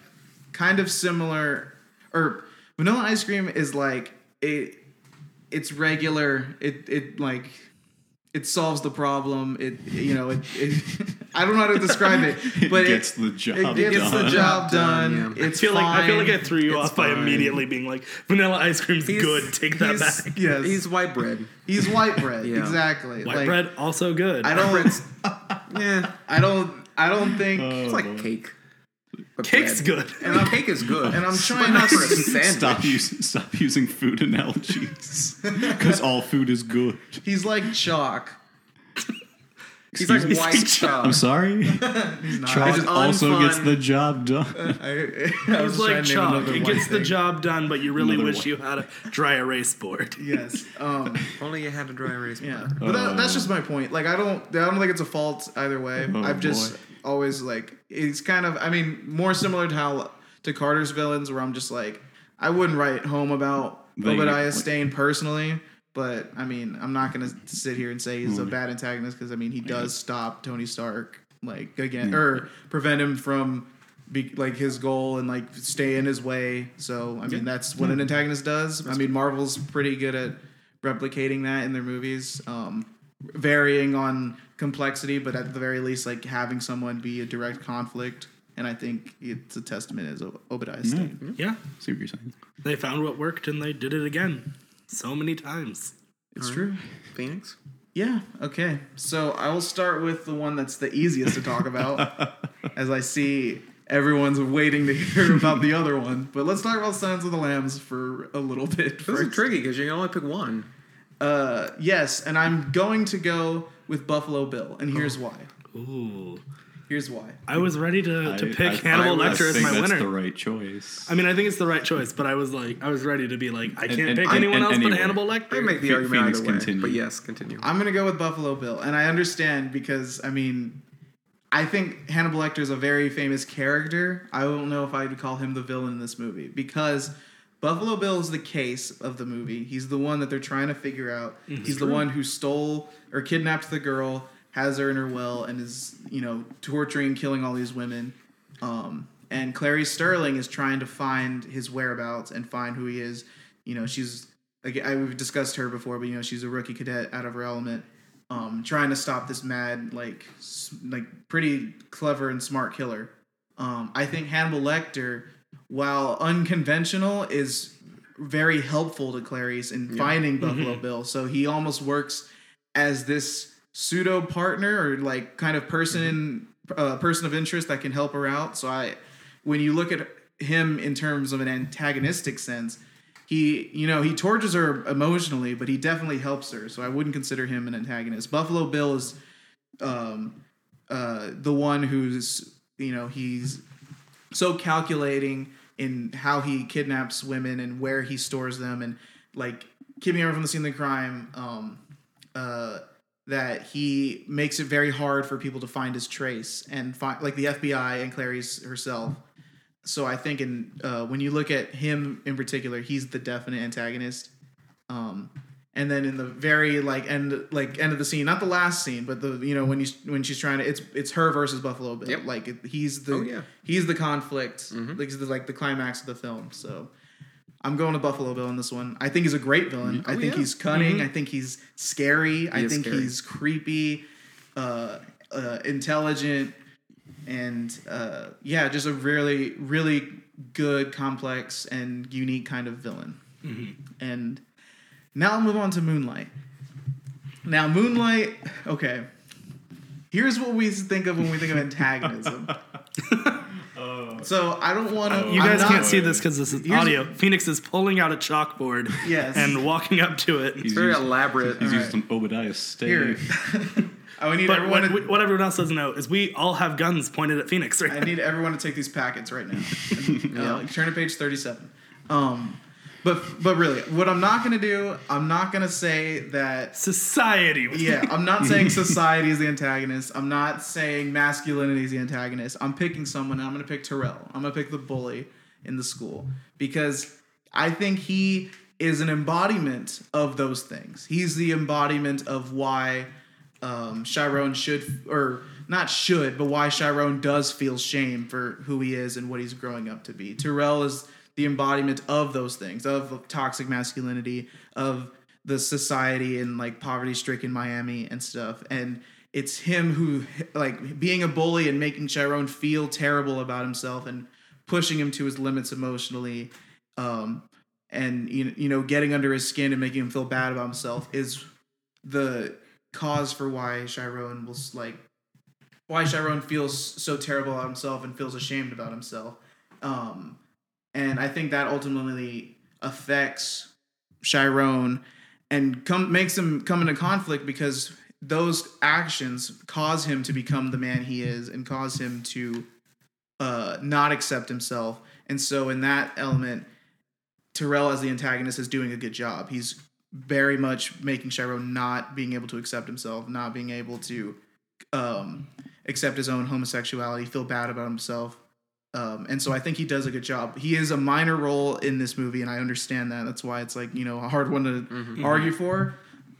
S4: kind of similar or vanilla ice cream is like it it's regular it it like it solves the problem it you know it, it i don't know how to describe it but
S5: it gets the job done.
S4: it gets
S5: done.
S4: the job done.
S2: done, yeah.
S4: It's
S3: I feel like I feel like I threw you
S2: It's
S3: off by immediately being like, vanilla ice cream's
S2: He's-
S3: good. Take that back.
S4: yes, he's,
S2: He's white bread.
S4: He's white bread.
S2: Yeah.
S4: Exactly.
S3: White
S4: like,
S3: bread also good.
S4: I don't.
S2: Yeah,
S4: I don't. I don't think.
S5: Oh,
S2: it's like
S5: boy.
S2: cake. But
S3: Cake's
S2: bread.
S3: good.
S2: I mean, cake is good.
S4: and I'm trying
S2: not
S4: not
S2: for a
S4: to
S2: sandwich.
S5: Stop, use, stop using food analogies. Because all food is good.
S4: he's like chalk.
S2: He's like
S5: Excuse me?
S2: white chalk.
S5: I'm sorry.
S4: He's not.
S5: Chalk
S2: just
S5: also
S2: unfun.
S5: gets the job done.
S4: I, I was
S3: It's
S4: just trying
S3: like
S4: to name
S3: chalk.
S4: another
S3: It
S4: white
S3: gets the
S4: thing.
S3: job done, but you really
S5: Another
S3: wish
S5: one.
S3: you had a dry erase board.
S4: Yes. Um.
S2: Only you had a dry erase. board.
S4: Yeah. But that, that's just my point. Like, I don't. I don't think it's a fault either way.
S5: Oh,
S4: I've just
S5: boy.
S4: Always like. It's kind of. I mean, more similar to how to Carter's villains, where I'm just like, I wouldn't write home about Obadiah Stane personally. But I mean, I'm not gonna sit here and say he's a bad antagonist because I mean he does stop Tony Stark like again or prevent him from be, like his goal and like stay in his way. So I mean that's what an antagonist does. I mean Marvel's pretty good at replicating that in their movies, um, varying on complexity, but at the very least like having someone be a direct conflict. And I think it's a testament as Obadiah mm. Stane.
S3: Yeah,
S5: See what you're saying?
S3: they found what worked and they did it again so many times.
S4: It's true.
S2: Phoenix.
S4: Yeah. Okay. So I will start with the one that's the easiest to talk about, as I see everyone's waiting to hear about the other one. But let's talk about Silence of the Lambs for a little bit.
S2: This is tricky because you can only pick one.
S4: Uh, yes, and I'm going to go with Buffalo Bill, and here's why.
S3: Ooh,
S4: Here's why.
S3: I was ready to, to
S5: I-
S3: pick
S5: I-
S3: Hannibal
S5: I
S3: Lecter as
S5: think
S3: my
S5: that's
S3: winner.
S5: the right choice.
S3: I mean, I think it's the right choice, but I was like, I was ready to be like, I can't
S5: and-
S3: pick
S5: and-
S3: anyone
S5: and
S3: else
S5: anyway.
S3: but Hannibal Lecter.
S2: I make the
S5: Phe-
S2: argument
S5: Phoenix
S2: either way,
S5: continue.
S2: but yes, continue.
S4: I'm gonna go with Buffalo Bill, and I understand because I mean, I think Hannibal Lecter is a very famous character. I don't know if I would call him the villain in this movie because Buffalo Bill is the case of the movie. He's the one that they're trying to figure out. He's the one who stole or kidnapped the girl, has her in her well, and is you know torturing, and killing all these women. Um, and Clarice Starling is trying to find his whereabouts and find who he is. You know, she's like I, we've discussed her before, but you know she's a rookie cadet out of her element, um, trying to stop this mad, like s- like pretty clever and smart killer. Um, I think Hannibal Lecter, while unconventional, is very helpful to Clarice in finding Buffalo Bill. So he almost works as this pseudo partner or like kind of person in uh, person of interest that can help her out. So I, when you look at him in terms of an antagonistic sense, he you know he tortures her emotionally, but he definitely helps her. So I wouldn't consider him an antagonist. Buffalo Bill is um, uh, the one who's you know he's so calculating in how he kidnaps women and where he stores them and like keeping everyone from the scene of the crime um, uh, that he makes it very hard for people to find his trace and find like the FBI and Clarice herself. So I think in uh, when you look at him in particular, he's the definite antagonist. Um, and then in the very like end like end of the scene, not the last scene, but the you know when you when she's trying to it's it's her versus Buffalo Bill.
S2: Yep.
S4: Like it, he's the
S2: Oh, yeah.
S4: he's the conflict, like he's the, like the climax of the film. So. I'm going to Buffalo Bill in this one. I think he's a great villain. I
S2: Oh,
S4: think
S2: yeah.
S4: he's cunning. I think he's scary. I think
S2: scary.
S4: he's creepy, uh, uh, intelligent, and uh, yeah, just a really, really good, complex, and unique kind of villain. And now I'll move on to Moonlight. Now, Moonlight, okay. Here's what we think of when we think of antagonism. so I don't want to.
S3: You guys can't see this because this is
S4: Here's-
S3: audio. Phoenix is pulling out a chalkboard
S4: Yes.
S3: and walking up to it.
S5: He's
S2: Very
S5: used,
S2: elaborate.
S5: he's
S4: All
S5: used some Obadiah stay.
S4: Here. I need
S3: But
S4: everyone.
S3: what,
S4: to,
S3: what everyone else doesn't know is we all have guns pointed at Phoenix right
S4: I need everyone to take these packets right now. Uh, turn to page thirty-seven. Um, but but really, what I'm not gonna do, I'm not gonna say that.
S3: Society.
S4: Yeah, I'm not saying society is the antagonist. I'm not saying masculinity is the antagonist. I'm picking someone. And I'm gonna pick Terrell. I'm gonna pick the bully in the school because I think he is an embodiment of those things. He's the embodiment of why um, Chiron should, or not should, but why Chiron does feel shame for who he is and what he's growing up to be. Terrell is the embodiment of those things, of toxic masculinity, of the society and like poverty stricken Miami and stuff. And it's him who, like, being a bully and making Chiron feel terrible about himself and pushing him to his limits emotionally. Um, and you know getting under his skin and making him feel bad about himself is the cause for why Chiron was like why Chiron feels so terrible about himself and feels ashamed about himself. Um, and I think that ultimately affects Chiron and come makes him come into conflict because those actions cause him to become the man he is and cause him to uh, not accept himself. And so in that element, Terrell as the antagonist is doing a good job. He's very much making Chiron not being able to accept himself, not being able to um, accept his own homosexuality, feel bad about himself. Um, and so I think he does a good job. He is a minor role in this movie, and I understand that. That's why it's like you know a hard one to argue for.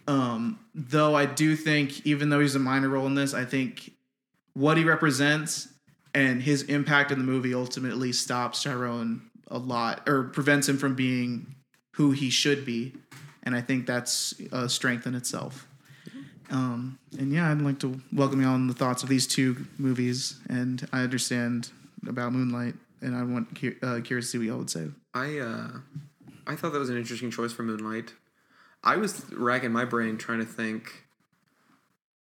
S4: Um, though I do think, even though he's a minor role in this, I think what he represents and his impact in the movie ultimately stops Chiron a lot or prevents him from being who he should be. And I think that's a strength in itself. Um, and yeah, I'd like to welcome you on the thoughts of these two movies. And I understand about Moonlight, and I want cu- uh, curious to see what y'all would say.
S2: I uh, I thought that was an interesting choice for Moonlight. I was racking my brain trying to think,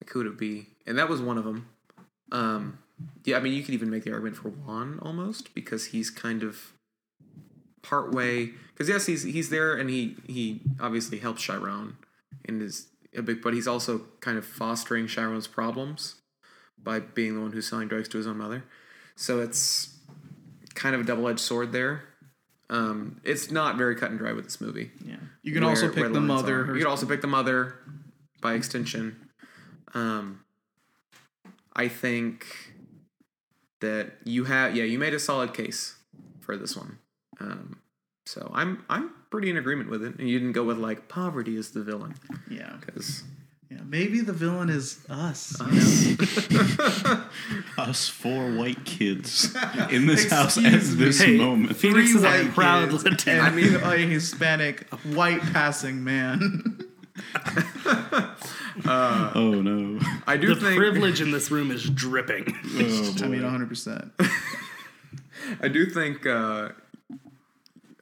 S2: who would it be, and that was one of them. Um, yeah, I mean, you could even make the argument for Juan almost because he's kind of part way. Because yes, he's he's there and he he obviously helps Chiron and is a big, but he's also kind of fostering Chiron's problems by being the one who's selling drugs to his own mother. So it's kind of a double edged sword there. Um, it's not very cut and dry with this movie.
S4: Yeah, you can
S2: where-
S4: also pick the
S2: lines
S4: mother.
S2: You can also pick the mother by extension. Um, I think that you have yeah you made a solid case for this one. Um, so I'm I'm pretty in agreement with it. And you didn't go with like poverty is the villain
S4: yeah,
S2: because
S4: yeah. Maybe the villain is us. you know?
S5: Us four white kids in this house at
S4: Excuse me.
S5: this
S3: Hey,
S5: moment.
S3: Phoenix
S4: Three
S3: is a
S4: white
S3: proud
S4: kids
S3: Latino.
S4: and a Hispanic white passing man.
S5: Oh no.
S2: I do
S3: the
S2: think
S3: privilege in this room is dripping.
S5: Oh,
S4: I mean,
S5: boy.
S4: 100. percent
S2: I do think uh,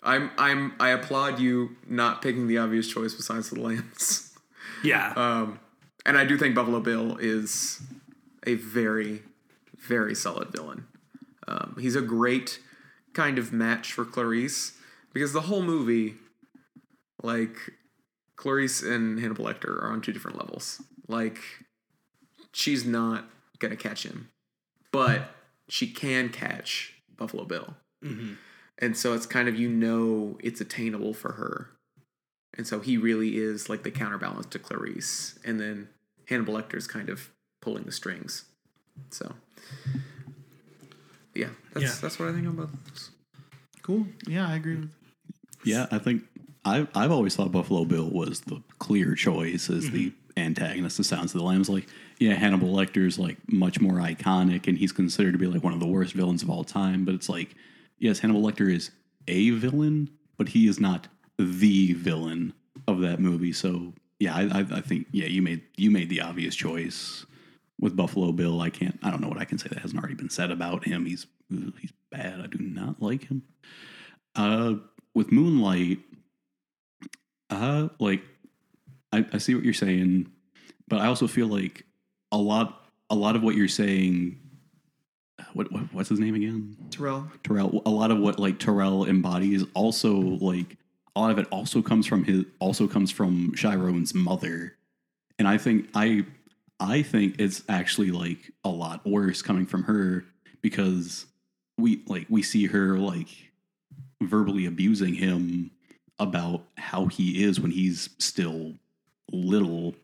S2: I'm I'm I applaud you not picking the obvious choice besides the Lambs.
S3: Yeah.
S2: Um, and I do think Buffalo Bill is a very, very solid villain. Um, he's a great kind of match for Clarice because the whole movie, like, Clarice and Hannibal Lecter are on two different levels. Like, she's not gonna catch him, but she can catch Buffalo Bill. And so it's kind of, you know, it's attainable for her. And so he really is like the counterbalance to Clarice. And then Hannibal Lecter's kind of pulling the strings. So, yeah, that's,
S3: Yeah.
S2: that's what I think about this.
S4: Cool. Yeah, I agree with.
S5: Yeah, I think I've I've always thought Buffalo Bill was the clear choice as the mm-hmm. antagonist of Silence of the Lambs. Like, yeah, Hannibal Lecter's like much more iconic, and he's considered to be like one of the worst villains of all time. But it's like, yes, Hannibal Lecter is a villain, but he is not the villain of that movie. So yeah, I, I, I think yeah, you made you made the obvious choice with Buffalo Bill. I can't. I don't know what I can say that hasn't already been said about him. He's he's bad. I do not like him. Uh, with Moonlight, uh, like I, I see what you're saying, but I also feel like a lot a lot of what you're saying. What, what what's his name again?
S4: Terrell.
S5: Terrell. A lot of what like Terrell embodies also like a lot of it also comes from his also comes from Chiron's mother, and I think I I think it's actually like a lot worse coming from her because we like we see her like verbally abusing him about how he is when he's still little.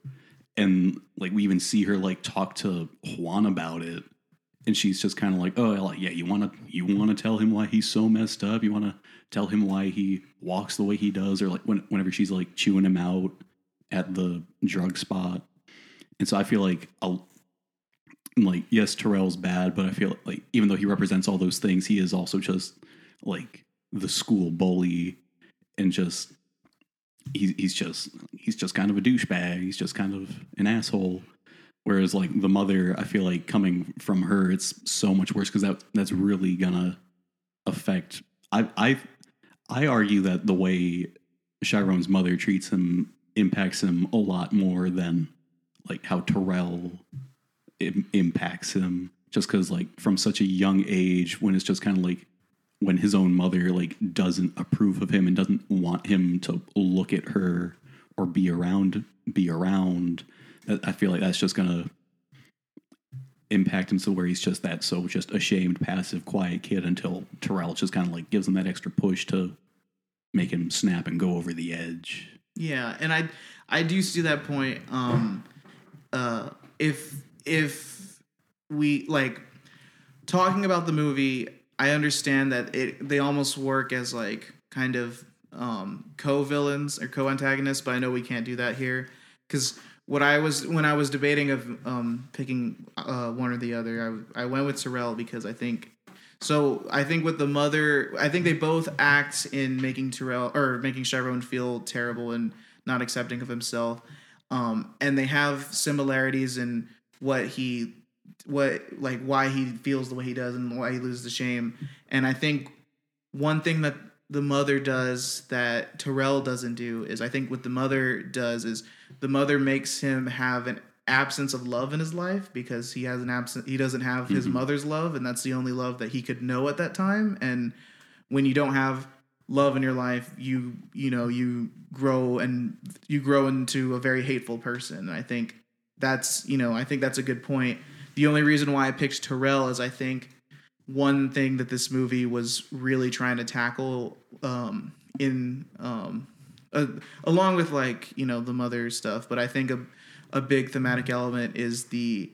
S5: And like we even see her like talk to Juan about it and she's just kind of like oh yeah you want to you want to tell him why he's so messed up you want to tell him why he walks the way he does or like when, whenever she's like chewing him out at the drug spot and so I feel like a, like yes Terrell's bad but I feel like even though he represents all those things he is also just like the school bully and just he's he's just he's just kind of a douchebag. He's just kind of an asshole. Whereas like the mother, I feel like coming from her, it's so much worse because that that's really gonna affect. I I I argue that the way Chiron's mother treats him impacts him a lot more than like how Terrell Im- impacts him. Just because like from such a young age, when it's just kind of like when his own mother like doesn't approve of him and doesn't want him to look at her or be around be around i feel like that's just gonna impact him so where he's just that so just ashamed passive quiet kid until terrell just kind of like gives him that extra push to make him snap and go over the edge
S4: Yeah, and I I do see that point. Um, uh, if if we like talking about the movie, I understand that it they almost work as like kind of um, co-villains or co-antagonists, but I know we can't do that here because what I was when I was debating of um, picking uh, one or the other, I I went with Terrell because I think so I think with the mother, I think they both act in making Terrell or making Chiron feel terrible and not accepting of himself. Um, and they have similarities in what he, what like why he feels the way he does and why he loses the shame. And I think one thing that the mother does that Terrell doesn't do is I think what the mother does is the mother makes him have an absence of love in his life because he has an absent he doesn't have his mother's love and that's the only love that he could know at that time. And when you don't have love in your life you you know you grow and you grow into a very hateful person. And i think that's you know i think that's a good point. The only reason why i picked terrell is i think one thing that this movie was really trying to tackle um in um uh, along with like you know the mother stuff but i think a, a big thematic element is the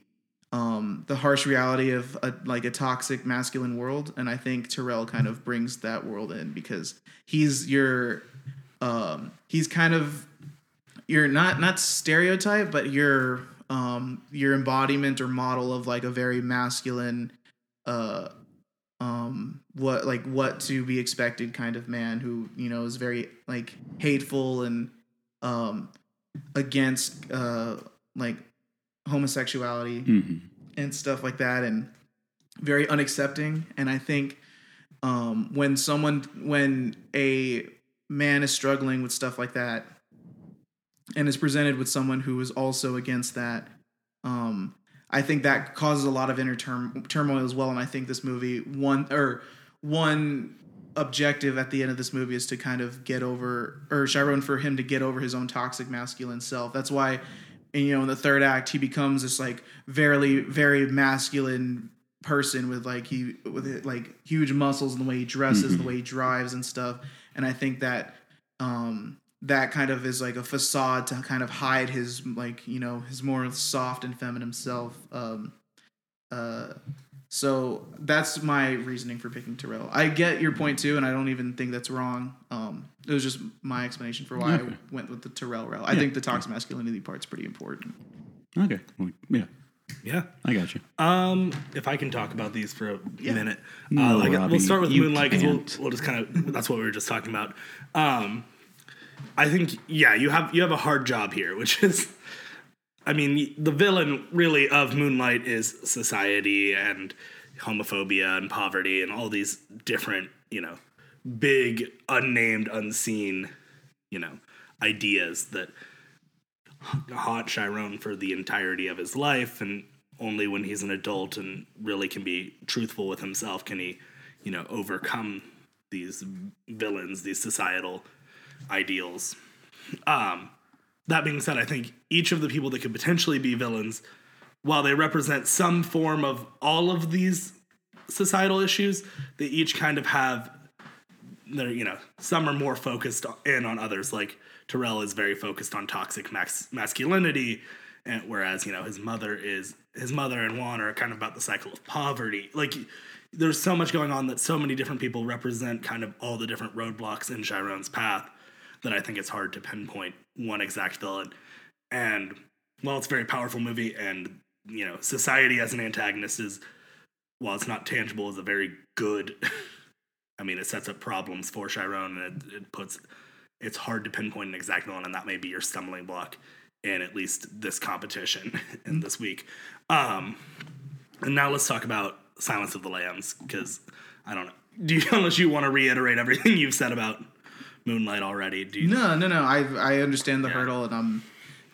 S4: um the harsh reality of a, like a toxic masculine world and i think terrell kind of brings that world in because he's your um he's kind of you're not not stereotype but you're um your embodiment or model of like a very masculine uh um what like what to be expected kind of man who you know is very like hateful and um against uh like homosexuality
S5: Mhm.
S4: and stuff like that and very unaccepting and i think um when someone when a man is struggling with stuff like that and is presented with someone who is also against that um i think that causes a lot of inner turm- turmoil as well and i think this movie one or one objective at the end of this movie is to kind of get over or Chiron for him to get over his own toxic masculine self. That's why and, you know in the third act he becomes this like very very masculine person with like he with like huge muscles and the way he dresses the way he drives and stuff. And i think that um that kind of is like a facade to kind of hide his like you know his more soft and feminine self um uh So that's my reasoning for picking Terrell. I get your point too, and I don't even think that's wrong. Um, it was just my explanation for why
S5: Okay.
S4: I went with the Terrell route. I think the toxic masculinity part's pretty important.
S5: Okay. Well, yeah,
S3: Yeah.
S5: I got you.
S3: Um, if I can talk about these for a minute, uh,
S5: No,
S3: like,
S5: Robbie,
S3: we'll start with
S5: you
S3: Moonlight because we'll, we'll just kind of that's what we were just talking about. Um, I think yeah, you have you have a hard job here, which is, I mean, the villain really of Moonlight is society and homophobia and poverty and all these different you know big unnamed unseen you know ideas that haunt Chiron for the entirety of his life, and only when he's an adult and really can be truthful with himself can he, you know, overcome these villains, these societal ideals. Um, that being said, I think each of the people that could potentially be villains, while they represent some form of all of these societal issues, they each kind of have they're you know some are more focused in on others. Like terrell is very focused on toxic max- masculinity and whereas you know his mother is his mother and juan are kind of about the cycle of poverty. Like there's so much going on that so many different people represent kind of all the different roadblocks in chiron's path that i think it's hard to pinpoint one exact villain and while it's a very powerful movie and you know society as an antagonist is while it's not tangible is a very good I mean, it sets up problems for Chiron, and it, it puts. It's hard to pinpoint an exact villain, and that may be your stumbling block in at least this competition in this week. Um, and now let's talk about Silence of the Lambs, because I don't know. Do you, unless you want to reiterate everything you've said about Moonlight already? Do you?
S4: No, no, no. I I understand the hurdle, and I'm,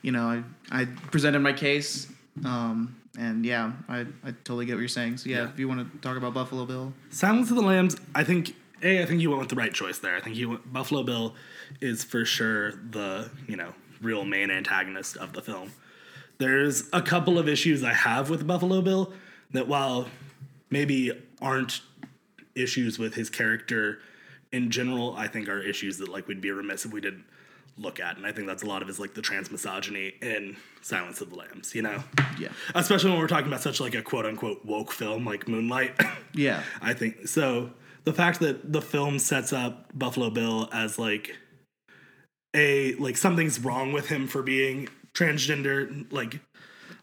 S4: you know, I I presented my case, um, and yeah, I I totally get what you're saying. So yeah, if you want to talk about Buffalo Bill,
S3: Silence of the Lambs, I think a, I think you went with the right choice there. I think you went, Buffalo Bill is for sure the you know real main antagonist of the film. There's a couple of issues I have with Buffalo Bill that while maybe aren't issues with his character in general, I think are issues that like we'd be remiss if we didn't look at. And I think that's a lot of is like the trans misogyny in Silence of the Lambs, you know?
S4: yeah,
S3: Especially when we're talking about such like a quote unquote woke film like Moonlight.
S4: yeah,
S3: I think so. The fact that the film sets up Buffalo Bill as like a like something's wrong with him for being transgender, like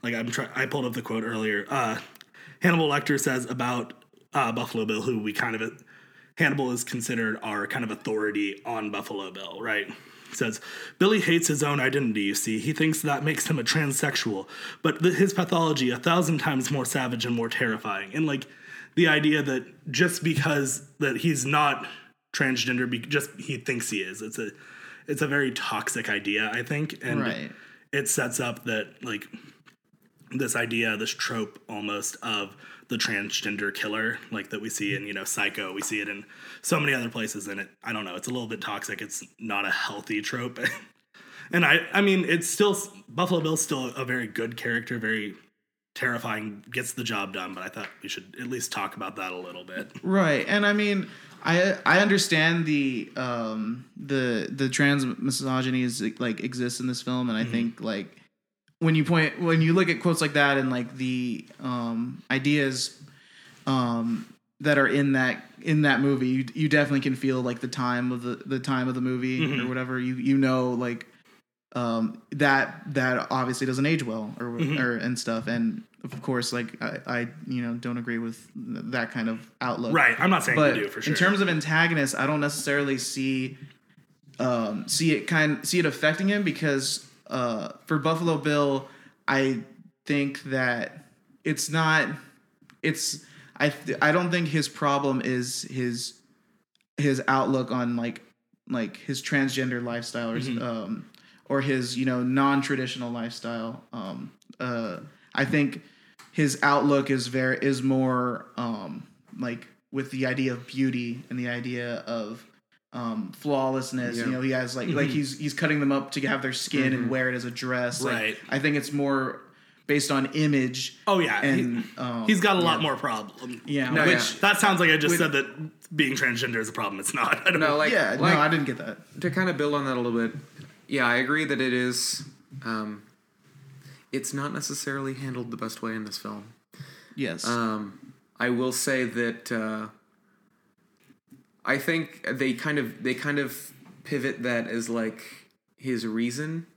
S3: like I'm trying. I pulled up the quote earlier. Uh, Hannibal Lecter says about uh, Buffalo Bill, who we kind of Hannibal is considered our kind of authority on Buffalo Bill, right? Says Billy hates his own identity. You see, he thinks that makes him a transsexual, but th- his pathology a thousand times more savage and more terrifying. And like the idea that just because that he's not transgender, be- just he thinks he is. It's a it's a very toxic idea, I think, and
S4: Right.
S3: it sets up that like this idea, this trope almost of the transgender killer, like that we see in you know Psycho, we see it in so many other places, and it I don't know, it's a little bit toxic. It's not a healthy trope, and I I mean it's still Buffalo Bill's still a very good character, very terrifying, gets the job done. But I thought we should at least talk about that a little bit.
S4: right. And I mean, I I understand the um the the trans misogyny is like exists in this film, and I think like when you point when you look at quotes like that and like the um ideas um that are in that in that movie you, you definitely can feel like the time of the the time of the movie or whatever. You you know like um that that obviously doesn't age well or or and stuff. And of course like I, I you know don't agree with that kind of outlook.
S3: Right, I'm not saying
S4: but
S3: you do for sure.
S4: in terms of antagonists, I don't necessarily see um, see it kind see it affecting him because uh, for Buffalo Bill, I think that it's not it's I th- I don't think his problem is his his outlook on like like his transgender lifestyle or
S3: Mm-hmm.
S4: um or his you know non-traditional lifestyle um uh I think his outlook is very is more um like with the idea of beauty and the idea of um flawlessness
S2: Yeah.
S4: you know he has like like he's he's cutting them up to have their skin and wear it as a dress Like,
S3: Right.
S4: I think it's more based on image
S3: oh yeah,
S4: and
S3: he,
S4: um,
S3: he's got a lot
S4: yeah.
S3: more problem.
S4: yeah
S2: No,
S4: which
S2: yeah.
S3: That sounds like I just
S2: With-
S3: said that being transgender is a problem. It's not. I don't
S2: No, like
S4: yeah
S2: like,
S4: no I didn't get that
S2: to kind of build on that a little bit. Yeah, I agree that it is. Um, it's not necessarily handled the best way in this film.
S4: yes
S2: Um, I will say that uh, I think they kind of they kind of pivot that as like his reason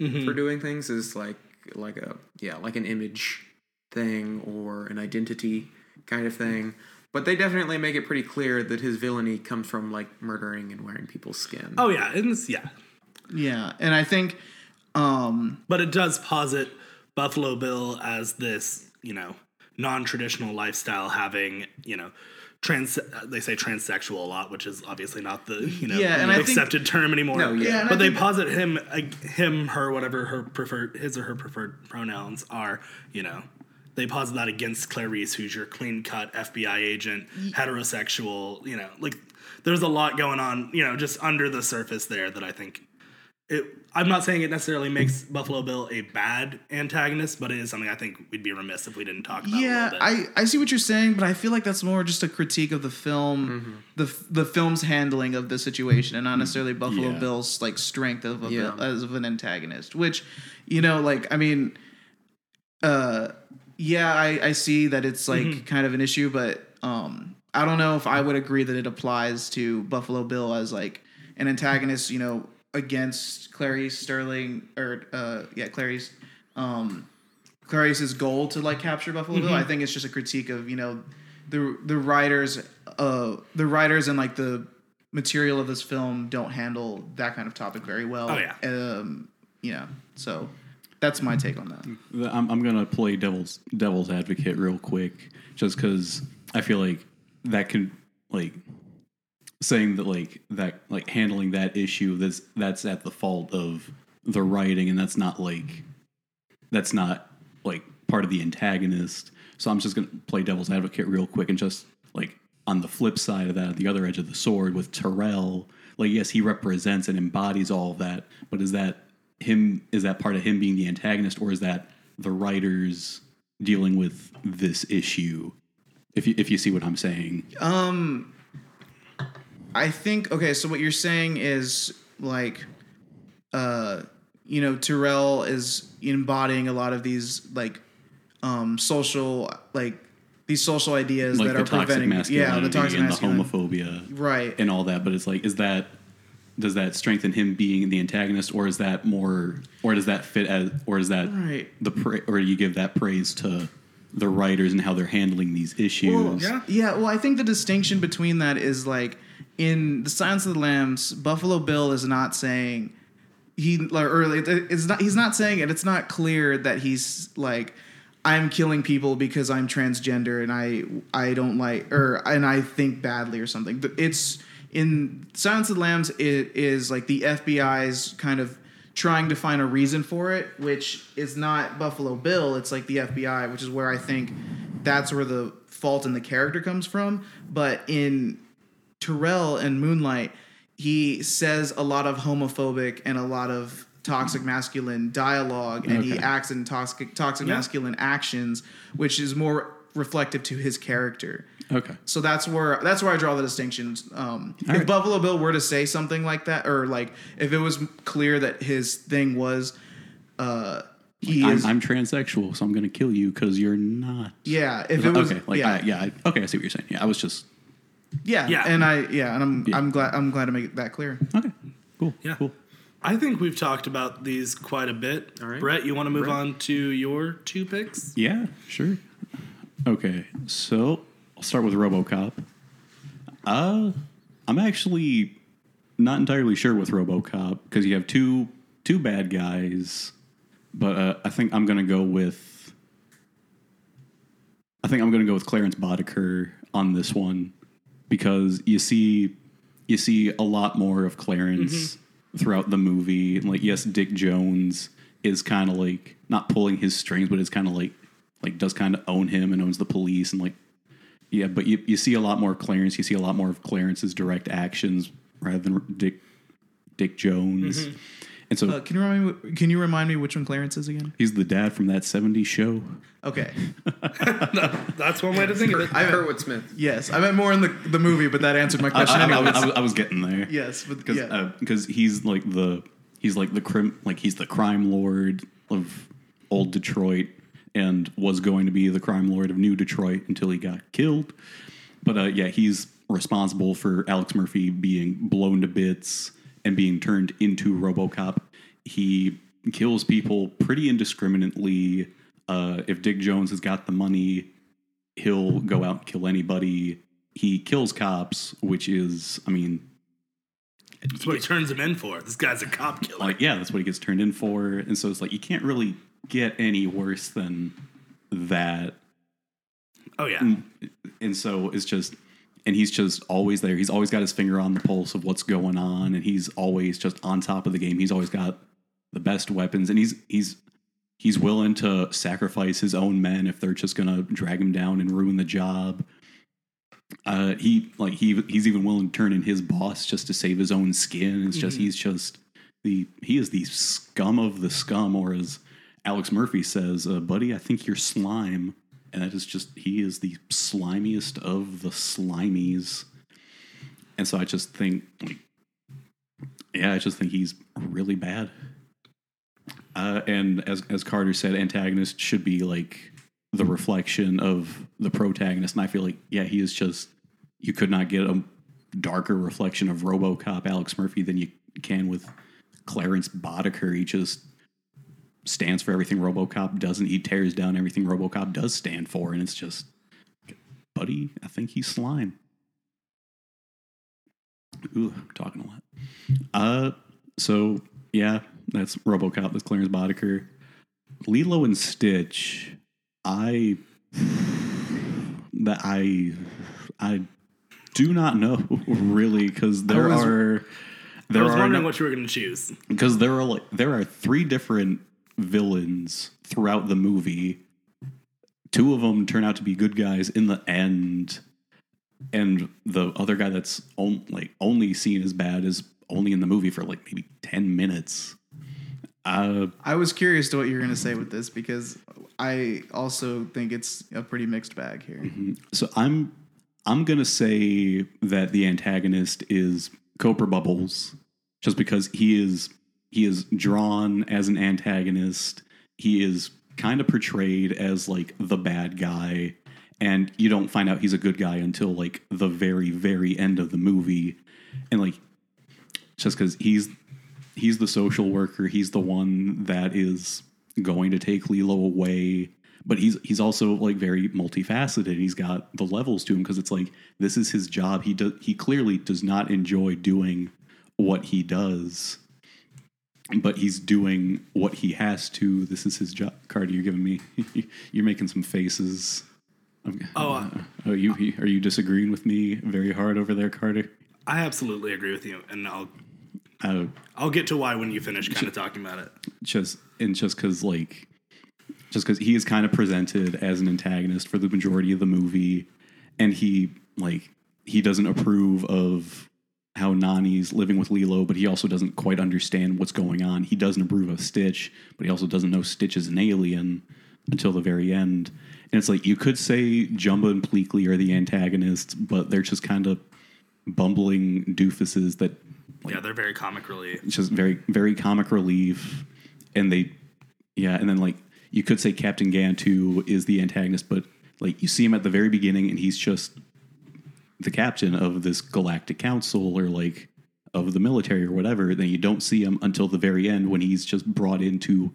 S3: Mm-hmm.
S2: for doing things is like like a yeah like an image thing or an identity kind of thing. But they definitely make it pretty clear that his villainy comes from like murdering and wearing people's skin.
S3: Oh yeah, and it's, yeah,
S4: Yeah, and I think um
S3: but it does posit Buffalo Bill as this, you know, non-traditional lifestyle, having you know, trans. They say transsexual a lot, which is obviously not the you know
S4: Yeah, I think-
S3: accepted term anymore.
S2: No, yeah.
S4: Yeah,
S3: but they posit him, him, her, whatever her preferred, his or her preferred pronouns are. You know, they posit that against Clarice, who's your clean-cut FBI agent, heterosexual. You know, like there's a lot going on. You know, just under the surface there that I think it, I'm not saying it necessarily makes Buffalo Bill a bad antagonist, but it is something I think we'd be remiss if we didn't talk about.
S4: yeah,
S3: a little bit.
S4: I I see what you're saying, but I feel like that's more just a critique of the film, the the film's handling of the situation, and not necessarily Buffalo
S5: Yeah.
S4: Bill's like strength of a,
S2: Yeah.
S4: vil- as of an antagonist. Which, you know, like I mean, uh, yeah, I I see that it's like kind of an issue, but um, I don't know if I would agree that it applies to Buffalo Bill as like an antagonist. You know, against Clarice Starling or uh, yeah, Clarice. Um, Clarice's goal to like capture Buffalo Bill. I think it's just a critique of you know the the writers, uh, the writers and like the material of this film don't handle that kind of topic very well.
S3: Oh, yeah.
S4: um, you know. So that's my take on that.
S5: I'm, I'm gonna play devil's devil's advocate real quick, just because I feel like that can like saying that like that like handling that issue that's that's at the fault of the writing and that's not like that's not like part of the antagonist. So I'm just gonna play devil's advocate real quick and just like on the flip side of that, the other edge of the sword with Terrell, like yes, he represents and embodies all of that, but is that him is that part of him being the antagonist or is that the writers dealing with this issue? If you if you see what I'm saying.
S4: Um, I think okay. So what you're saying is like, uh, you know, Terrell is embodying a lot of these like, um, social like these social ideas
S5: like
S4: that are
S5: toxic
S4: preventing
S5: masculinity
S4: yeah the toxic
S5: and
S4: masculinity
S5: the homophobia
S4: right
S5: and all that but it's like is that does that strengthen him being the antagonist or is that more or does that fit as or is that
S4: Right.
S5: the pra- or do you give that praise to the writers and how they're handling these issues
S4: Well,
S3: Yeah.
S4: Yeah, well, I think the distinction between that is like in the Silence of the Lambs, Buffalo Bill is not saying he or it's not he's not saying it. It's not clear that he's like I'm killing people because I'm transgender and I I don't like or and I think badly or something. It's in Silence of the Lambs. It is like the FBI's kind of trying to find a reason for it, which is not Buffalo Bill. It's like the FBI, which is where I think that's where the fault in the character comes from. But in Terrell and Moonlight, he says a lot of homophobic and a lot of toxic masculine dialogue, and he acts in toxic toxic
S3: Yeah.
S4: masculine actions, which is more reflective to his character.
S5: okay
S4: So that's where that's where I draw the distinctions. Um, if
S5: right.
S4: Buffalo Bill were to say something like that, or like if it was clear that his thing was, uh, he
S5: I'm,
S4: is,
S5: I'm transsexual so i'm gonna kill you because you're not
S4: yeah. If it was,
S5: okay like
S4: yeah,
S5: I, yeah I, okay i see what you're saying yeah i was just
S4: yeah,
S3: Yeah.
S4: and I, yeah, and I'm,
S5: Yeah.
S4: I'm glad, I'm glad to make that clear.
S5: okay cool
S3: Yeah.
S5: cool
S3: I think we've talked about these quite a bit.
S2: All right.
S3: Brett, you want to move
S2: Brett.
S3: on to your two picks?
S5: Yeah, sure. Okay, so I'll start with RoboCop. Uh, I'm actually not entirely sure with RoboCop because you have two two bad guys, but uh, I think I'm gonna go with. I think I'm gonna go with Clarence Boddicker on this one because you see you see a lot more of Clarence mm-hmm. throughout the movie. And like, yes, Dick Jones is kind of like not pulling his strings, but is kind of like like does kind of own him and owns the police and like yeah. But you you see a lot more Clarence. You see a lot more of Clarence's direct actions rather than Dick Dick Jones. Mm-hmm. And so
S4: Uh, can you remind me? Can you remind me which one Clarence is again?
S5: he's the dad from that '70s show.
S4: Okay.
S3: That's one way to think of it.
S2: I Kurtwood Smith.
S4: Yes, I meant more in the the movie, but that answered my question.
S5: I- I-
S4: anyways.
S5: I was- I was getting there.
S4: yes,
S5: because
S4: yeah.
S5: because he's like the he's like the crim like he's the crime lord of old Detroit, and was going to be the crime lord of New Detroit until he got killed. But uh, yeah, he's responsible for Alex Murphy being blown to bits and being turned into RoboCop. He kills people pretty indiscriminately. Uh, if Dick Jones has got the money, he'll go out and kill anybody. He kills cops, which is, I mean,
S3: That's what he turns him in for. This guy's a cop killer.
S5: like yeah, that's what he gets turned in for. And so it's like you can't really get any worse than that.
S3: oh yeah.
S5: Mm. And so it's just and he's just always there. He's always got his finger on the pulse of what's going on and he's always just on top of the game. He's always got the best weapons and he's he's he's willing to sacrifice his own men if they're just going to drag him down and ruin the job. Uh he like he he's even willing to turn in his boss just to save his own skin. It's just he's just the he is the scum of the scum or as Alex Murphy says, uh, buddy, I think you're slime and that is just he is the slimiest of the slimies. And so i just think like yeah i just think he's really bad. Uh, and as as carter said antagonist should be like the reflection of the protagonist. And i feel like yeah he is just you could not get a darker reflection of robocop alex murphy than you can with clarence boddicker. He just stands for everything RoboCop doesn't. He tears down everything RoboCop does stand for, and it's just, buddy, I think he's slime. Ooh, I'm talking a lot. Uh, so yeah, that's RoboCop. That's Clarence Boddicker. Lilo and Stitch. I that I I do not know really because there
S4: was-
S5: are
S3: I was
S5: are
S3: wondering
S5: no-
S3: what you were going to choose.
S5: because there are like there are three different villains throughout the movie. Two of them turn out to be good guys in the end, and the other guy that's on, like only seen as bad is only in the movie for like maybe ten minutes. Uh,
S4: I was curious to what you were going to say with this because I also think it's a pretty mixed bag here.
S5: so I'm I'm gonna say that the antagonist is Cobra Bubbles, just because he is he is drawn as an antagonist. He is kind of portrayed as like the bad guy, and you don't find out he's a good guy until like the very very end of the movie, and like just because he's he's the social worker, he's the one that is going to take Lilo away but he's he's also like very multifaceted. He's got the levels to him because it's like this is his job. He does he clearly does not enjoy doing what he does, but he's doing what he has to. This is his job. Cardi, you're giving me you're making some faces. I'm-
S3: Oh, uh,
S5: oh, you are you disagreeing with me very hard over there, Carter?
S3: I absolutely agree with you, and I'll
S5: Uh,
S3: I'll get to why when you finish kind of talking about it.
S5: just and just because like just because he is kind of presented as an antagonist for the majority of the movie and he like he doesn't approve of how Nani's living with Lilo, but he also doesn't quite understand what's going on. He doesn't approve of Stitch, but he also doesn't know Stitch is an alien until the very end. And it's like you could say Jumba and Pleakley are the antagonists, but they're just kind of bumbling doofuses that
S3: Yeah, they're very comic relief.
S5: just very very comic relief and they yeah and then like you could say captain gantu is the antagonist but like you see him at the very beginning and he's just the captain of this galactic council or like of the military or whatever then you don't see him until the very end when he's just brought in to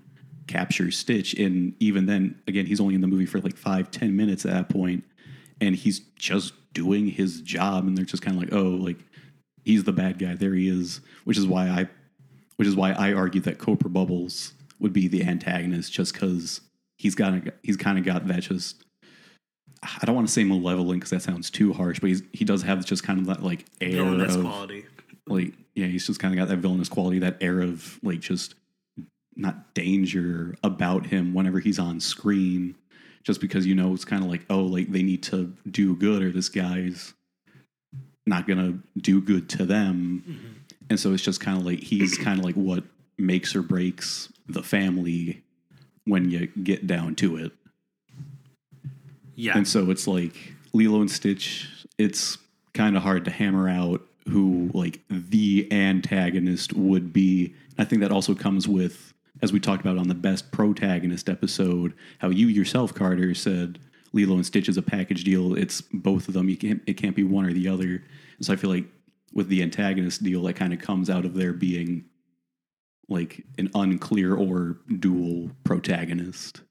S5: capture stitch and even then again he's only in the movie for like five ten minutes at that point and he's just doing his job and they're just kind of like oh like he's the bad guy. There he is, which is why I, which is why I argue that Cobra Bubbles would be the antagonist, just because he's got he's kind of got that just. I don't want to say malevolent because that sounds too harsh, but he's, he does have just kind of that like air
S3: Villainous
S5: of
S3: quality.
S5: like yeah, he's just kind of got that villainous quality, that air of like just not danger about him whenever he's on screen. Just because you know it's kind of like oh like they need to do good or this guy's not gonna do good to them, mm-hmm. and so it's just kind of like he's kind of like what makes or breaks the family when you get down to it.
S3: Yeah,
S5: And so it's like Lilo and Stitch, it's kind of hard to hammer out who like the antagonist would be. I think that also comes with as we talked about on the best protagonist episode, how you yourself, Carter, said Lilo and Stitch is a package deal. It's both of them. You can't it can't be one or the other. So I feel like with the antagonist deal, that kind of comes out of there being like an unclear or dual protagonist.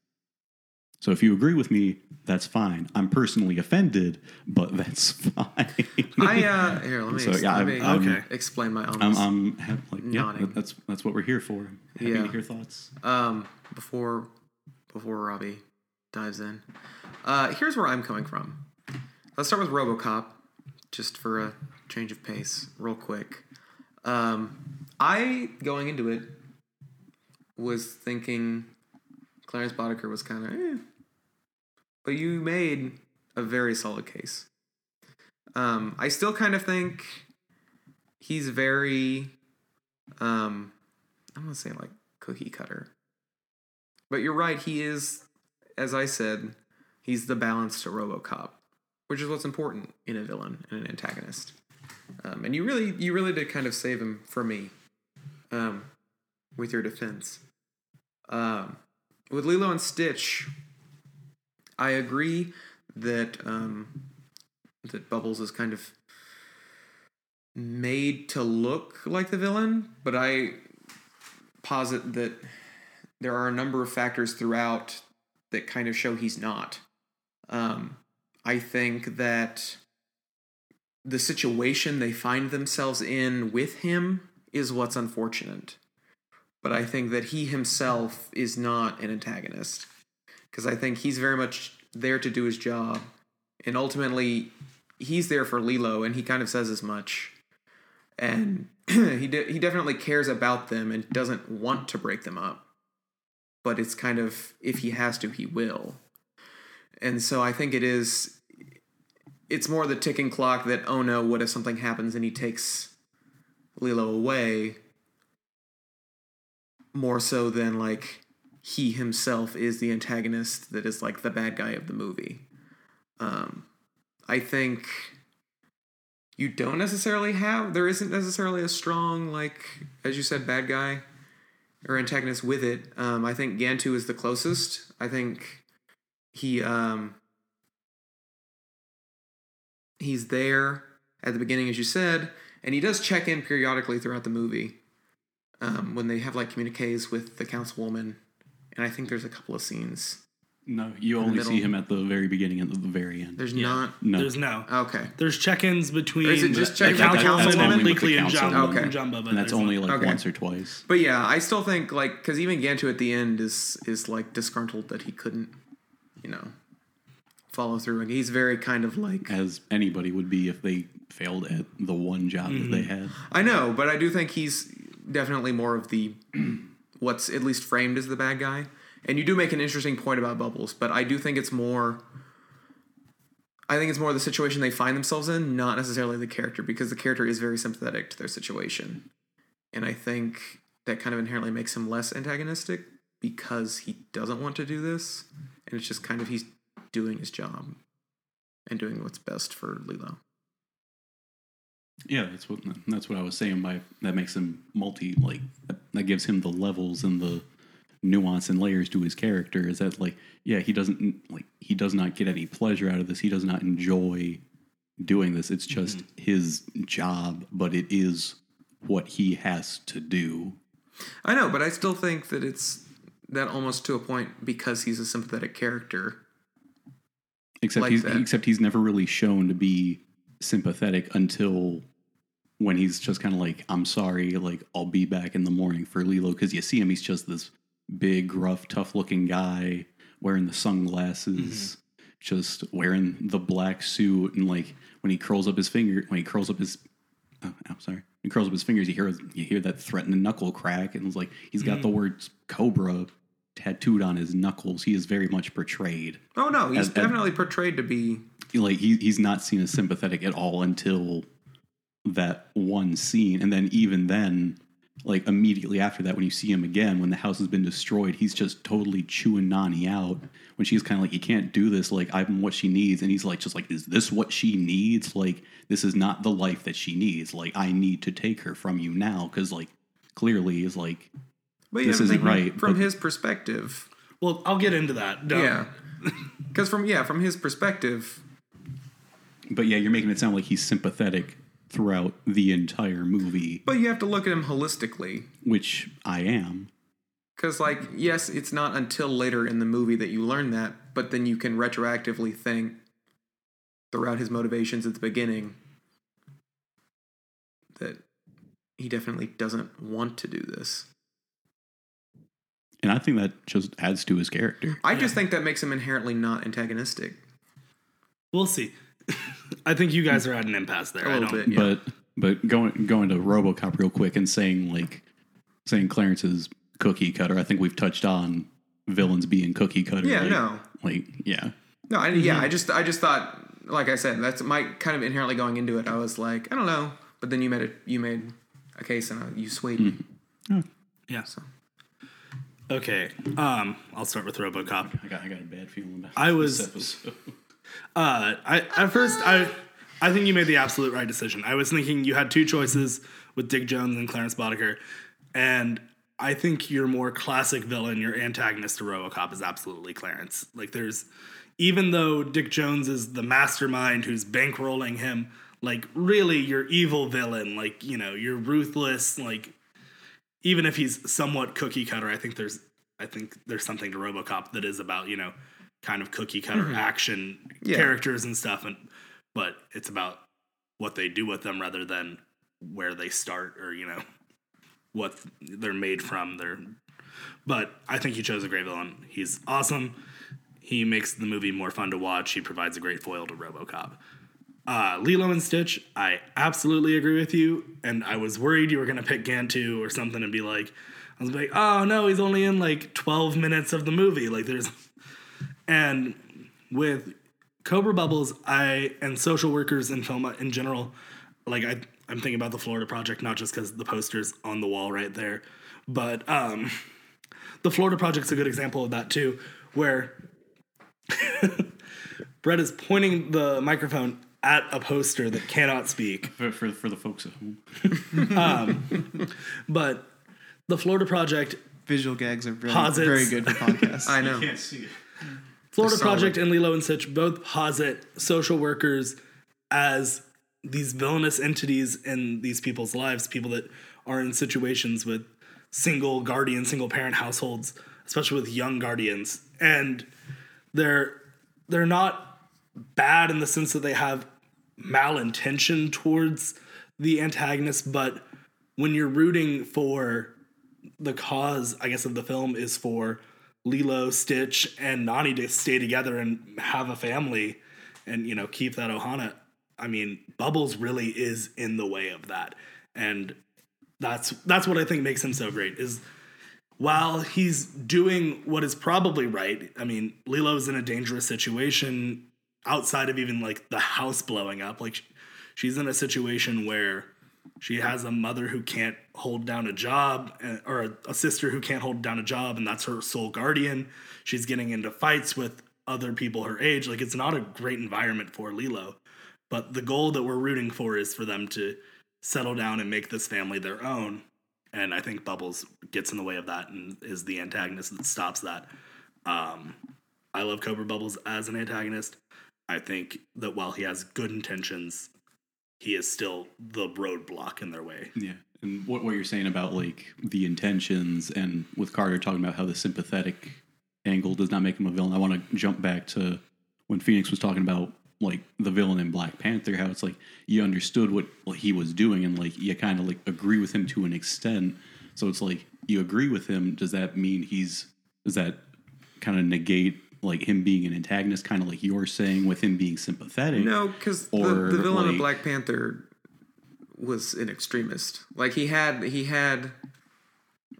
S5: So if you agree with me, that's fine. I'm personally offended, but that's fine.
S2: I uh here let me,
S5: So, yeah,
S2: let
S5: I'm-
S2: me
S5: I'm-
S3: Okay.
S2: explain my
S5: I'm, I'm ha- like, yeah,
S2: Nodding.
S5: that- that's that's what we're here for. I'm happy
S2: Yeah.
S5: to hear thoughts.
S2: um before before Robbie dives in. Uh here's where I'm coming from. Let's start with RoboCop just for a change of pace real quick. Um I going into it was thinking Clarence Boddicker was kind of eh. But you made a very solid case. Um I still kind of think he's very um I'm gonna say like cookie cutter. But you're right, he is, as I said, he's the balance to Robocop, which is what's important in a villain and an antagonist. Um, and you really, you really did kind of save him for me, um, with your defense. Um, with Lilo and Stitch, I agree that um, that Bubbles is kind of made to look like the villain, but I posit that there are a number of factors throughout that kind of show he's not. Um, I think that the situation they find themselves in with him is what's unfortunate. But I think that he himself is not an antagonist. Because I think he's very much there to do his job. And ultimately, he's there for Lilo, and he kind of says as much. And he, de- he definitely cares about them and doesn't want to break them up but it's kind of if he has to he will and so i think it is it's more the ticking clock that oh no what if something happens and he takes lilo away more so than like he himself is the antagonist that is like the bad guy of the movie um i think you don't necessarily have there isn't necessarily a strong like as you said bad guy or antagonist with it. Um, I think Gantu is the closest. I think he um, he's there at the beginning, as you said, and he does check in periodically throughout the movie um, when they have like communiques with the councilwoman. And I think there's a couple of scenes.
S5: No, you
S2: the
S5: only see him at the very beginning and at the very end.
S2: There's not.
S5: no,
S3: There's no.
S2: Okay.
S3: There's check-ins between
S2: Or is it just
S3: the
S2: check-ins the
S3: councilwoman,
S2: councilwoman?
S5: Only with the
S3: Pleakley, and Jumbo.
S2: Okay.
S3: and Jumbo, but
S5: and that's only like
S2: Okay.
S5: once or twice.
S2: But yeah, I still think like because even Gantu at the end is is like disgruntled that he couldn't, you know, follow through. And he's very kind of like
S5: As anybody would be if they failed at the one job that they had.
S2: I know, but I do think he's definitely more of the what's at least framed as the bad guy. And you do make an interesting point about Bubbles, but I do think it's more I think it's more the situation they find themselves in, not necessarily the character, because the character is very sympathetic to their situation. And I think that kind of inherently makes him less antagonistic because he doesn't want to do this. And it's just kind of he's doing his job and doing what's best for Lilo.
S5: Yeah, that's what that's what I was saying by that makes him multi like that, gives him the levels and the nuance and layers to his character is that like yeah, he doesn't like he does not get any pleasure out of this. He does not enjoy doing this. It's just mm-hmm. his job, but it is what he has to do.
S2: I know, but I still think that it's that almost to a point because he's a sympathetic character.
S5: Except
S2: Like
S5: he's
S2: that.
S5: except he's never really shown to be sympathetic until when he's just kind of like, "I'm sorry, like I'll be back in the morning for Lilo." Because you see him, he's just this big, rough, tough-looking guy wearing the sunglasses, mm-hmm. just wearing the black suit, and like when he curls up his finger, when he curls up his, oh, I'm sorry, he curls up his fingers, you hear you hear that threatening knuckle crack, and it's like he's got the mm. words Cobra tattooed on his knuckles. He is very much portrayed
S2: Oh no, he's
S5: As- as-
S2: definitely portrayed to be.
S5: Like he, he's not seen as sympathetic at all until that one scene. And then even then like immediately after that when you see him again when the house has been destroyed he's just totally chewing nani out. When she's kind of like you can't do this. Like i'm what she needs. And he's like just like is this what she needs? Like this is not the life that she needs. Like i need to take her from you now. Because like clearly is like
S2: But
S5: this isn't right.
S2: from
S5: but-
S2: his perspective.
S3: Well, I'll get into that. Don't-
S2: Yeah, because from yeah from his perspective,
S5: But yeah, you're making it sound like he's sympathetic throughout the entire movie,
S2: but you have to look at him holistically.
S5: which I am.
S2: Because, like, yes, it's not until later in the movie that you learn that, but then you can retroactively think throughout his motivations at the beginning that he definitely doesn't want to do this.
S5: And I think that just adds to his character.
S2: I just think that makes him inherently not antagonistic.
S3: We'll see. I think you guys are at an impasse there.
S2: A
S3: I
S2: little
S3: don't,
S2: bit. Yeah.
S5: But but going going to RoboCop real quick and saying like saying Clarence's cookie cutter. I think we've touched on villains being cookie cutter.
S2: Yeah,
S5: like,
S2: no.
S5: like yeah.
S2: No, I, yeah, I just, I just thought, like I said, that's my kind of inherently going into it. I was like, I don't know, but then you made it, you made a case and uh, you swayed me.
S3: Yeah.
S2: So
S3: Okay. Um, I'll start with RoboCop.
S5: I got I got a bad feeling about
S3: I was-
S5: episode.
S3: Uh, I at first I I think you made the absolute right decision. I was thinking you had two choices with Dick Jones and Clarence Boddicker, and I think your more classic villain, your antagonist to RoboCop, is absolutely Clarence. Like there's even though Dick Jones is the mastermind who's bankrolling him, like really your evil villain, like you know you're ruthless, like even if he's somewhat cookie cutter, I think there's I think there's something to RoboCop that is about you know kind of cookie cutter action
S2: Yeah.
S3: characters and stuff, and but it's about what they do with them rather than where they start or you know what they're made from. They're but I think you chose a great villain. He's awesome. He makes the movie more fun to watch. He provides a great foil to RoboCop. Uh, Lilo and Stitch, I absolutely agree with you. And I was worried you were going to pick Gantu or something and be like, I was like, oh no, he's only in like 12 minutes of the movie. Like there's, and with Cobra Bubbles, I and social workers in film in general, like I, I'm thinking about the Florida Project not just because the poster's on the wall right there, but um, the Florida Project's a good example of that too, where Brett is pointing the microphone at a poster that cannot speak.
S5: for, for for the folks at home.
S3: But the Florida Project,
S4: Visual gags are very,
S3: Posits.
S4: very good for podcasts.
S2: I know.
S5: You can't see it.
S3: Florida. Project and Lilo and Stitch both posit social workers as these villainous entities in these people's lives, people that are in situations with single guardian, single parent households, especially with young guardians. And they're they're not bad in the sense that they have malintention towards the antagonist, but when you're rooting for the cause, I guess, of the film is for Lilo, Stitch, and Nani to stay together and have a family and, you know, keep that Ohana. I mean, Bubbles really is in the way of that. And that's that's what I think makes him so great is while he's doing what is probably right, I mean, Lilo's in a dangerous situation outside of even like the house blowing up. Like she's in a situation where she has a mother who can't hold down a job or a, a sister who can't hold down a job and that's her sole guardian. She's getting into fights with other people her age. Like it's not a great environment for Lilo. But the goal that we're rooting for is for them to settle down and make this family their own. And I think Bubbles gets in the way of that and is the antagonist that stops that. Um, I love Cobra Bubbles as an antagonist. I think that while he has good intentions, he is still the roadblock in their way.
S5: Yeah. And what, what you're saying about like the intentions and with Carter talking about how the sympathetic angle does not make him a villain, I want to jump back to when Phoenix was talking about like the villain in Black Panther, how it's like you understood what, what he was doing and like you kind of like agree with him to an extent. So it's like you agree with him. Does that mean he's, does that kind of negate like him being an antagonist, kind of like you're saying with him being sympathetic?
S2: No, because the, the villain of Black Panther was an extremist. Like he had he had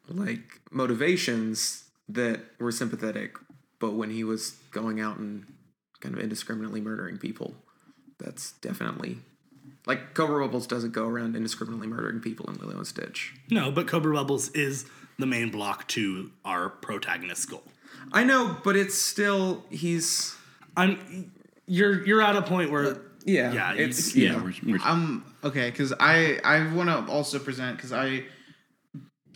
S2: like motivations that were sympathetic, but when he was going out and kind of indiscriminately murdering people, that's definitely like Cobra Bubbles doesn't go around indiscriminately murdering people in Lilo and Stitch.
S3: No, but Cobra Bubbles is the main block to our protagonist's goal.
S2: I know, but it's still he's
S3: I'm you're you're at a point where
S2: yeah
S3: Yeah, you-
S2: it's you
S5: Yeah.
S2: know,
S5: We're, we're,
S4: I'm okay because I I want to also present because I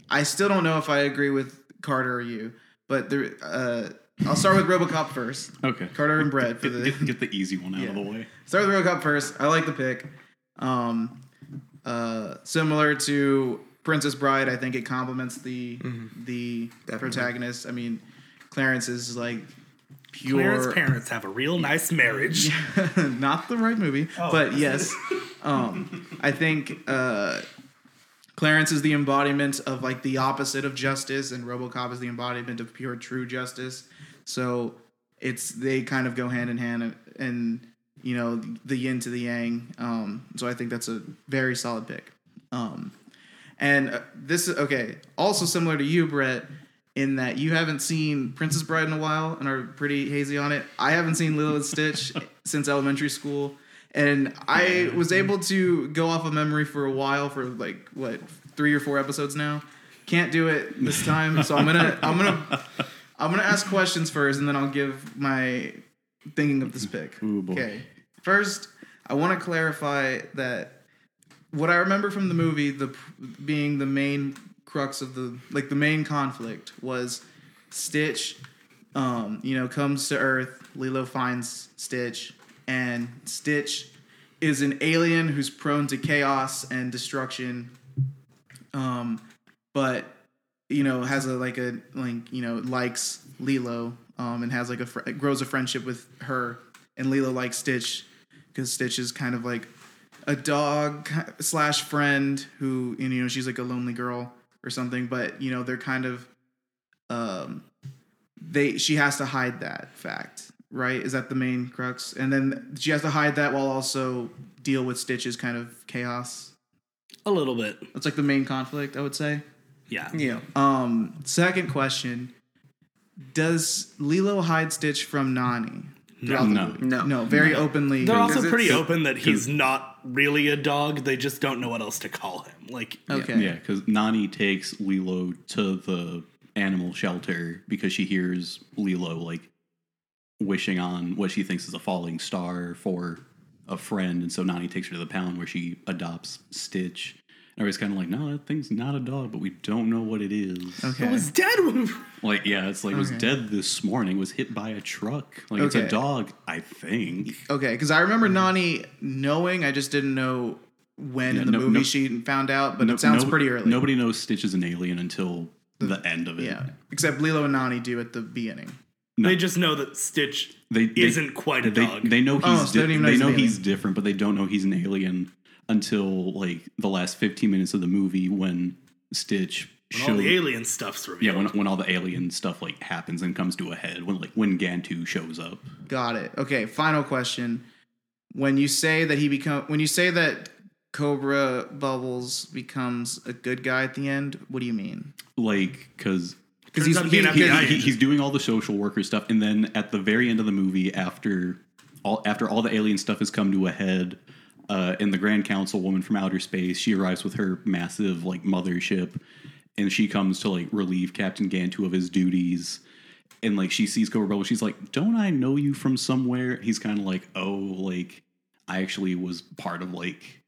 S4: I still don't know if I agree with Carter or you, but there. Uh, I'll start with RoboCop first.
S5: Okay.
S4: Carter and Brett for
S5: Get,
S4: the
S5: get, get the easy one out of the way.
S4: Start with RoboCop first. I like the pick. Um, uh, similar to Princess Bride, I think it complements the the
S2: Definitely.
S4: protagonist. I mean, Clarence is like pure.
S3: Claire's parents have a real nice marriage.
S4: not the right movie, but yes. Um, I think uh, Clarence is the embodiment of like the opposite of justice, and RoboCop is the embodiment of pure true justice. So it's they kind of go hand in hand, and, and you know the yin to the yang. Um, so I think that's a very solid pick. Um, and uh, this is okay. Also similar to you, Brett, in that you haven't seen Princess Bride in a while and are pretty hazy on it. I haven't seen Lilo and Stitch since elementary school, and I was able to go off of memory for a while for like what three or four episodes now. Can't do it this time, so I'm gonna I'm gonna I'm gonna ask questions first, and then I'll give my thinking of this pick.
S5: Ooh.
S4: Okay, first I want to clarify that what I remember from the movie, the being the main crux of the like the main conflict was Stitch. Um, you know, comes to Earth. Lilo finds Stitch, and Stitch is an alien who's prone to chaos and destruction. Um, but you know has a like a like you know likes Lilo. Um, and has like a fr- grows a friendship with her, and Lilo likes Stitch because Stitch is kind of like a dog slash friend who you know she's like a lonely girl or something but you know they're kind of um they she has to hide that fact right is that the main crux and then she has to hide that while also deal with stitch's kind of chaos
S3: a little bit.
S4: that's like the main conflict i would say
S3: Yeah.
S2: Yeah.
S4: um second question does lilo hide stitch from nani throughout the
S5: No.
S2: No.
S4: no very openly
S3: They're also pretty open that he's not really a dog. They just don't know what else to call him. Like,
S4: okay
S5: Yeah, because Nani takes Lilo to the animal shelter because she hears Lilo like wishing on what she thinks is a falling star for a friend, and so Nani takes her to the pound where she adopts Stitch. And everybody's kind of like, no, that thing's not a dog, but we don't know what it is.
S4: okay
S3: it was dead.
S5: Like, yeah, it's like it was
S4: Okay.
S5: dead this morning, was hit by a truck. Like, it's a
S4: Okay.
S5: dog, I think.
S4: Okay, because I remember Nani knowing, I just didn't know when
S5: Yeah,
S4: in the
S5: no-
S4: movie
S5: no-
S4: she found out, but
S5: No-
S4: it sounds
S5: no-
S4: pretty early.
S5: Nobody knows Stitch is an alien until the end of it.
S4: yeah, except Lilo and Nani do at the beginning.
S5: No.
S3: They just know that Stitch
S5: They, they
S3: isn't quite a
S5: they,
S3: dog.
S5: They know oh, he's
S4: Oh, so they
S5: di-
S4: don't even know
S5: they
S4: he's
S5: know
S4: an
S5: he's
S4: alien.
S5: different, but they don't know he's an alien until like the last 15 minutes of the movie when Stitch
S3: when all the alien stuff's
S5: yeah
S3: revealed.
S5: when, when all the alien stuff like happens and comes to a head when like when Gantu shows up.
S4: Got it. Okay, final question. When you say that he become, when you say that Cobra Bubbles becomes a good guy at the end, what do you mean?
S5: Like because
S4: Because he's
S3: out
S4: he,
S5: he, he- he's doing all the social worker stuff, and then at the very end of the movie, after all after all the alien stuff has come to a head, uh, and the Grand Council woman from outer space, she arrives with her massive like mothership, and she comes to like relieve Captain Gantu of his duties. And like she sees Cobra Bubble, she's like, "Don't I know you from somewhere?" He's kind of like, "Oh, like I actually was part of like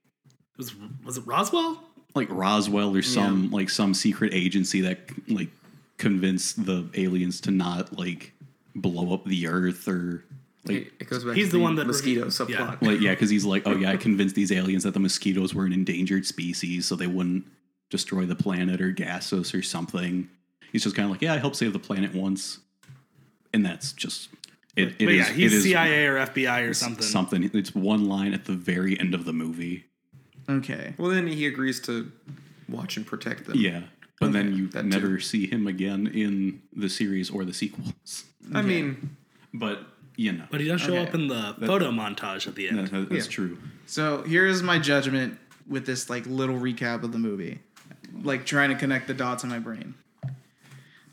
S3: was, was it Roswell?
S5: like Roswell or some like some secret agency that like convinced the aliens to not like blow up the earth or like
S2: It, it goes back.
S3: He's
S2: to
S3: the one that-
S2: mosquito
S3: yeah.
S2: subplot.
S5: like yeah because he's like oh yeah I convinced these aliens that the mosquitoes were an endangered species so they wouldn't destroy the planet or gas us or something. He's just kind of like yeah I helped save the planet once, and that's just it. it
S3: but
S5: is-
S3: yeah, he's
S5: it is
S3: CIA or FBI or something.
S5: Something. It's one line at the very end of the movie.
S4: okay.
S2: Well, then he agrees to watch and protect them.
S5: Yeah. But then you
S2: that
S5: never see him again in the series or the sequels.
S2: I mean,
S5: But you know,
S3: But he does show
S4: Okay.
S3: up in the photo montage at the end.
S5: that- that's
S2: Yeah.
S5: true.
S4: So here's my judgment with this like little recap of the movie, like trying to connect the dots in my brain.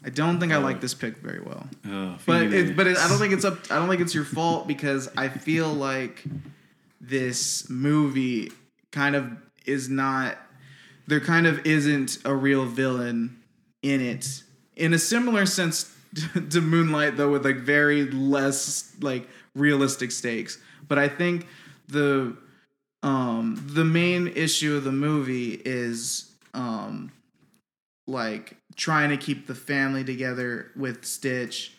S4: I don't think I like this pick very well.
S5: Uh,
S4: but it, but it, I don't think it's up. I don't think it's your fault because I feel like this movie kind of is not. There kind of isn't a real villain in it, in a similar sense to Moonlight, though, with like very less like realistic stakes. But I think the um the main issue of the movie is um like trying to keep the family together with Stitch,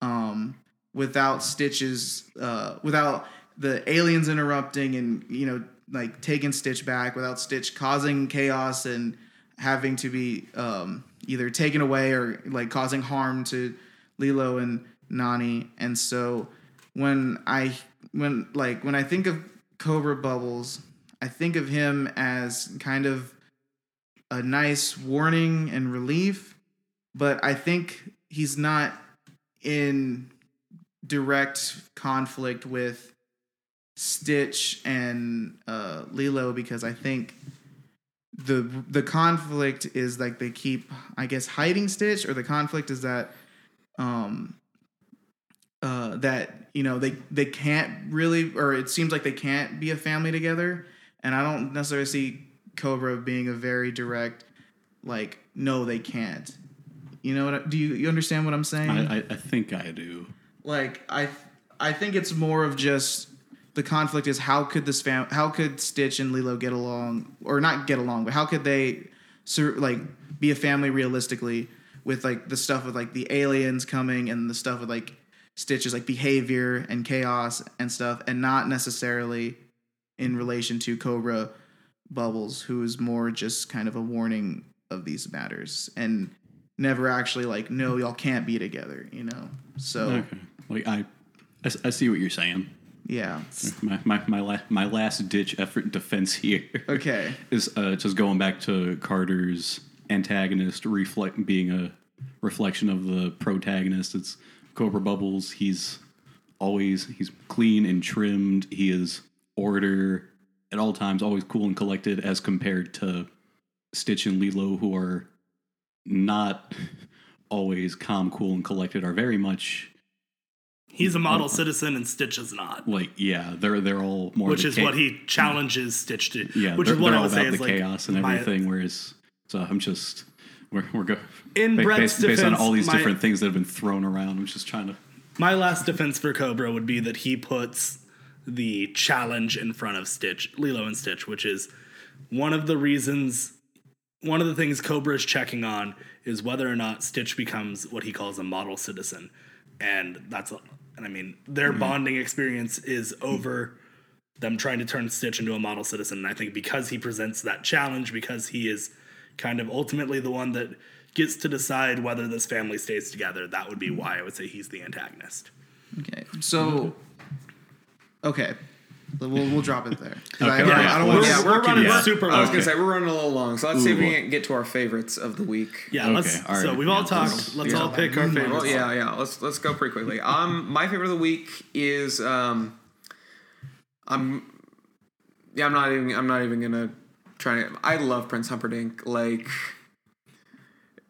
S4: um, without Stitch's, uh, without the aliens interrupting and you know like taking Stitch back, without Stitch causing chaos and having to be um, either taken away or like causing harm to Lilo and Nani. And so when I when like when I think of Cobra Bubbles, I think of him as kind of a nice warning and relief, but I think he's not in direct conflict with Stitch and uh, Lilo because I think the the conflict is like they keep I guess hiding Stitch or the conflict is that um uh that you know they they can't really or it seems like they can't be a family together. And I don't necessarily see Cobra being a very direct like no they can't. You know what do you, you understand what I'm saying?
S5: I, I, I think I do.
S4: like I I think it's more of just the conflict is how could this fam how could Stitch and Lilo get along or not get along but how could they sur- like be a family realistically with like the stuff with like the aliens coming and the stuff with like Stitch's like behavior and chaos and stuff and not necessarily in relation to Cobra Bubbles who is more just kind of a warning of these matters and never actually like no y'all can't be together you know so
S5: Okay. Like I see what you're saying.
S4: Yeah
S5: My my my, la- my last ditch effort defense here
S4: okay
S5: is uh, just going back to Carter's antagonist reflect being a reflection of the protagonist. It's Cobra Bubbles. He's always he's clean and trimmed. He is order at all times, always cool and collected, as compared to Stitch and Lilo, who are not always calm, cool, and collected. Are very much
S3: He's a model citizen and Stitch is not.
S5: like yeah, they're they're all more
S3: Which is
S5: cha-
S3: what he challenges Stitch to.
S5: yeah,
S3: which is what I would say is
S5: the
S3: like
S5: chaos and
S3: my-
S5: everything. Whereas, so I'm just we're we're go
S3: In
S5: ba-
S3: Brett's
S5: based, based on all these
S3: my-
S5: different things that have been thrown around. I'm just trying to.
S3: My last defense for Cobra would be that he puts the challenge in front of Stitch, Lilo and Stitch, which is one of the reasons, one of the things Cobra is checking on is whether or not Stitch becomes what he calls a model citizen. And that's, and I mean, their mm-hmm. bonding experience is over them trying to turn Stitch into a model citizen. And I think because he presents that challenge, because he is kind of ultimately the one that gets to decide whether this family stays together, that would be mm-hmm. why I would say he's the antagonist.
S4: Okay, so okay, we'll we'll drop it there. 'Cause I,
S5: Okay.
S4: I,
S3: Yeah,
S4: I don't
S3: we're,
S4: want
S2: yeah,
S4: to.
S3: we're running
S5: yeah.
S3: super
S2: I was gonna say we're running a little long, so let's see if we can get to our favorites of the week.
S3: Yeah,
S5: Okay,
S3: let's.
S5: all
S3: So we've all
S5: Yeah,
S3: talked.
S5: let's-
S3: Let's
S2: yeah.
S3: all pick our favorites.
S2: Well, yeah, yeah. Let's let's go pretty quickly. Um, my favorite of the week is um, I'm yeah, I'm not even I'm not even gonna try to. I love Prince Humperdinck, like,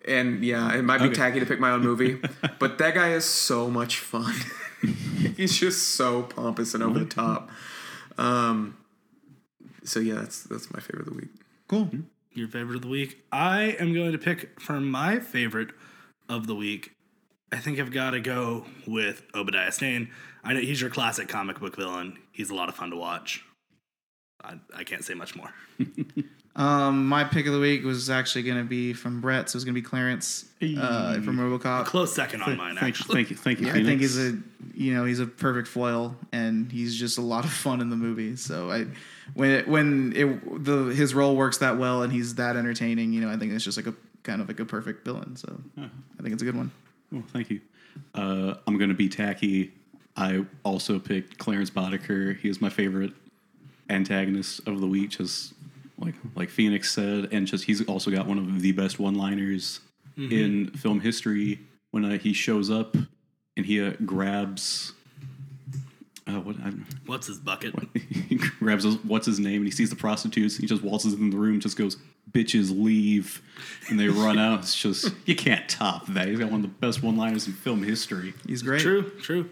S2: and yeah, it might be
S5: Okay.
S2: tacky to pick my own movie, but that guy is so much fun. He's just so pompous and over the top. Um, so yeah, that's that's my favorite of the week.
S4: Cool.
S3: Your favorite of the week. I am going to pick for my favorite of the week. I think I've got to go with Obadiah Stane. I know he's your classic comic book villain. He's a lot of fun to watch. I, I can't say much more.
S4: Um, my pick of the week was actually going to be from Brett, so it was going to be Clarence uh, from RoboCop.
S3: Close second on mine,
S5: Thank,
S3: actually.
S5: thank you, thank you.
S4: I think he's a you know he's a perfect foil, and he's just a lot of fun in the movie. So I when it, when it the his role works that well and he's that entertaining, you know, I think it's just like a kind of like a perfect villain. So I think it's a good one.
S5: Oh, thank you. Uh, I'm going to be tacky. I also picked Clarence Boddicker. He is my favorite antagonist of the week, just like like Phoenix said, and just he's also got one of the best one-liners in film history when uh, he shows up and he uh, grabs. Uh, what
S3: What's his bucket?
S5: he grabs his, what's his name and he sees the prostitutes. He just waltzes in the room, just goes, "Bitches leave," and they run out. It's just you can't top that. He's got one of the best one-liners in film history.
S4: He's great.
S3: True, true.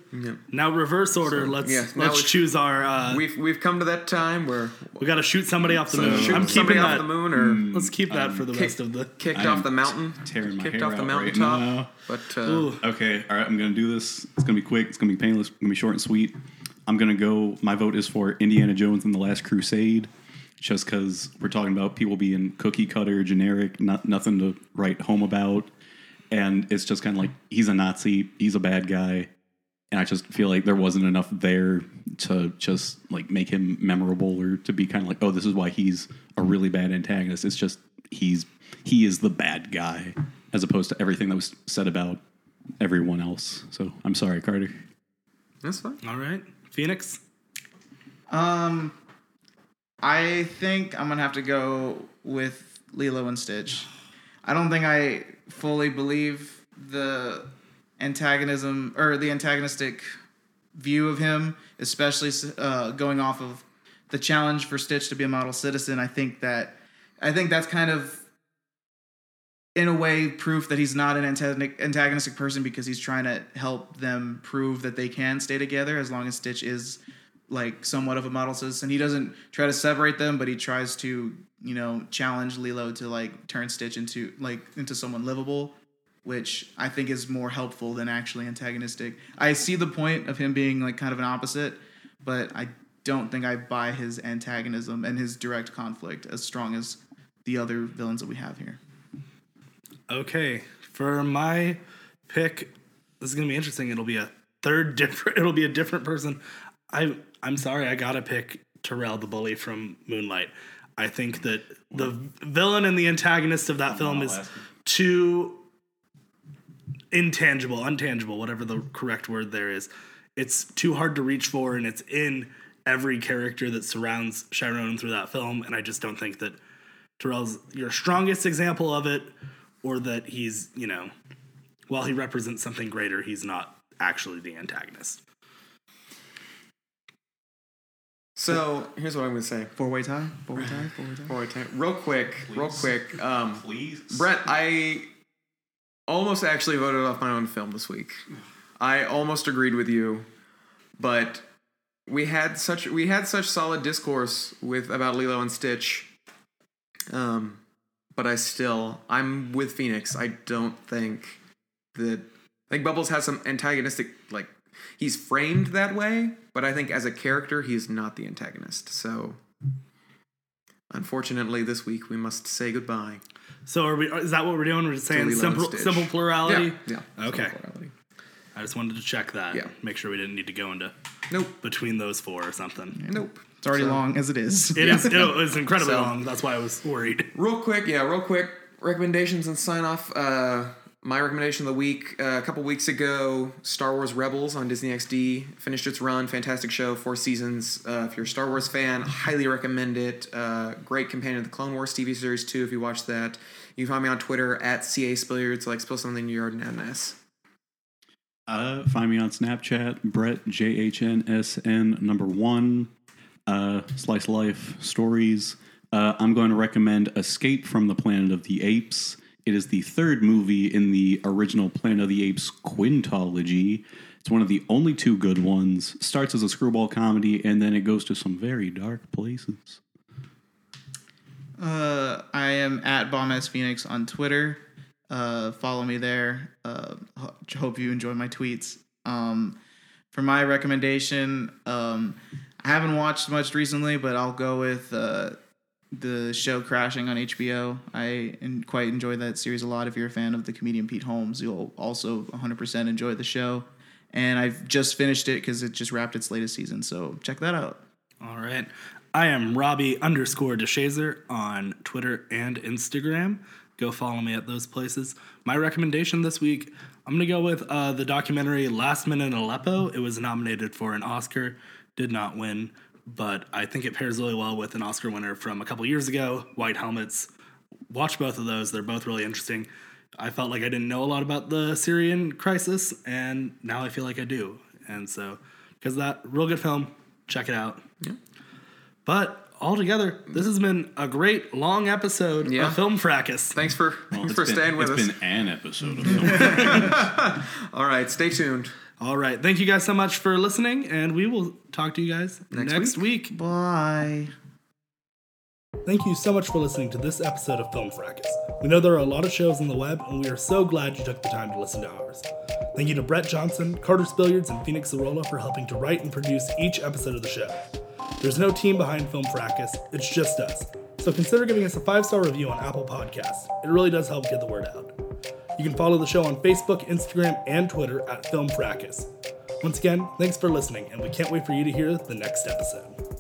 S3: Now reverse order. let's
S2: yeah,
S3: let's choose our. Uh, we
S2: We've we've come to that time where we
S3: got to shoot somebody off the moon.
S2: shoot
S3: I'm
S2: somebody
S3: keeping
S2: off
S3: that.
S2: the moon or
S3: Let's keep that for the
S2: kick-
S3: rest of the.
S2: kicked
S5: I
S2: off the mountain,
S5: tearing my
S2: kicked
S5: hair
S2: off the
S5: out right
S2: mountaintop.
S5: now.
S2: But uh,
S5: Okay, all right, I'm gonna do this. It's gonna be quick. It's gonna be painless. It's gonna be short and sweet. I'm gonna go. My vote is for Indiana Jones and the Last Crusade. Just because we're talking about people being cookie cutter, generic, not nothing to write home about, and it's just kind of like he's a Nazi, he's a bad guy, and I just feel like there wasn't enough there to just like make him memorable or to be kind of like, oh, this is why he's a really bad antagonist. It's just he's he is the bad guy as opposed to everything that was said about everyone else. So I'm sorry, Carter.
S2: That's fine.
S3: All right, Phoenix.
S4: Um, I think I'm gonna have to go with Lilo and Stitch. I don't think I fully believe the antagonism or the antagonistic view of him, especially uh, going off of the challenge for Stitch to be a model citizen. I think that I think that's kind of in a way proof that he's not an antagonistic person because he's trying to help them prove that they can stay together as long as Stitch is like somewhat of a model citizen. He doesn't try to separate them, but he tries to, you know, challenge Lilo to like turn Stitch into like into someone livable, which I think is more helpful than actually antagonistic. I see the point of him being like kind of an opposite, but I don't think I buy his antagonism and his direct conflict as strong as the other villains that we have here.
S3: Okay, for my pick, this is gonna be interesting. It'll be a third different. It'll be a different person. I I'm sorry, I gotta pick Terrell the bully from Moonlight. I think that the villain and the antagonist of that film is too intangible, untangible, whatever the correct word there is. It's too hard to reach for, and it's in every character that surrounds Chiron through that film. And I just don't think that Terrell's your strongest example of it, or that he's, you know, while he represents something greater, he's not actually the antagonist.
S2: So here's what I'm gonna say.
S4: Four way tie. Four way tie. Four way tie.
S2: Boy, time- real quick, real quick. Um,
S5: Please.
S2: Brett, I almost actually voted off my own film this week. I almost agreed with you, but we had such we had such solid discourse with about Lilo and Stitch. Um, but I still I'm with Phoenix. I don't think that I think Bubbles has some antagonistic like he's framed that way, but I think as a character he's not the antagonist. So unfortunately this week we must say goodbye.
S3: So are we? Is that what we're doing? We're just saying
S2: Lilo and
S3: simple,
S2: Stitch.
S3: simple plurality.
S2: Yeah. yeah.
S3: Okay.
S2: Plurality.
S3: I just wanted to check that.
S2: Yeah.
S3: Make sure we didn't need to go into
S2: Nope.
S3: between those four or something.
S2: Nope.
S4: It's already
S2: So-
S4: long as it is.
S3: It is. It was incredibly
S2: So-
S3: long. That's why I was worried.
S2: Real quick, yeah, real quick recommendations and sign off. Uh, my recommendation of the week uh, a couple weeks ago, Star Wars Rebels on Disney XD finished its run. Fantastic show, four seasons. Uh, if you're a Star Wars fan, highly recommend it. Uh, great companion to the Clone Wars TV series too. If you watch that, you can find me on Twitter at ca spilliards. Like spill something you already know. Ness.
S5: Uh, find me on Snapchat, Brett J H N S N number one. Uh, Slice Life stories. Uh, I'm going to recommend Escape from the Planet of the Apes. It is the third movie in the original Planet of the Apes quintology. It's one of the only two good ones. Starts as a screwball comedy and then it goes to some very dark places.
S4: Uh, I am at Bomb S Phoenix on Twitter. Uh, follow me there. Uh, ho- hope you enjoy my tweets. Um, for my recommendation, um, I haven't watched much recently, but I'll go with uh, the show Crashing on HBO. I en- quite enjoy that series a lot. If you're a fan of the comedian Pete Holmes, you'll also 100% enjoy the show. And I've just finished it because it just wrapped its latest season, so check that out.
S3: All right. I am Robbie underscore DeShazer on Twitter and Instagram. Go follow me at those places. My recommendation this week, I'm going to go with uh, the documentary Last Men in Aleppo. It was nominated for an Oscar, did not win, but I think it pairs really well with an Oscar winner from a couple years ago, White Helmets. Watch both of those, they're both really interesting. I felt like I didn't know a lot about the Syrian crisis, and now I feel like I do. And so, because of that, real good film, check it out. But altogether, this has been a great long episode
S2: Yeah.
S3: of Film Fracas.
S2: Thanks for thanks for
S5: been-
S2: staying with
S5: it's
S2: us.
S5: It's been an episode of film.
S2: All right, stay tuned.
S3: All right. Thank you guys so much for listening, and we will talk to you guys
S2: Next
S3: next, week.
S4: Bye.
S3: Thank you so much for listening to this episode of Film Fracas. We know there are a lot of shows on the web, and we are so glad you took the time to listen to ours. Thank you to Brett Johnson, Carter Spilliards, and Phoenix Arola for helping to write and produce each episode of the show. There's no team behind Film Fracas, it's just us. So consider giving us a five star review on Apple Podcasts. It really does help get the word out. You can follow the show on Facebook, Instagram, and Twitter at Film Fracas. Once again, thanks for listening, and we can't wait for you to hear the next episode.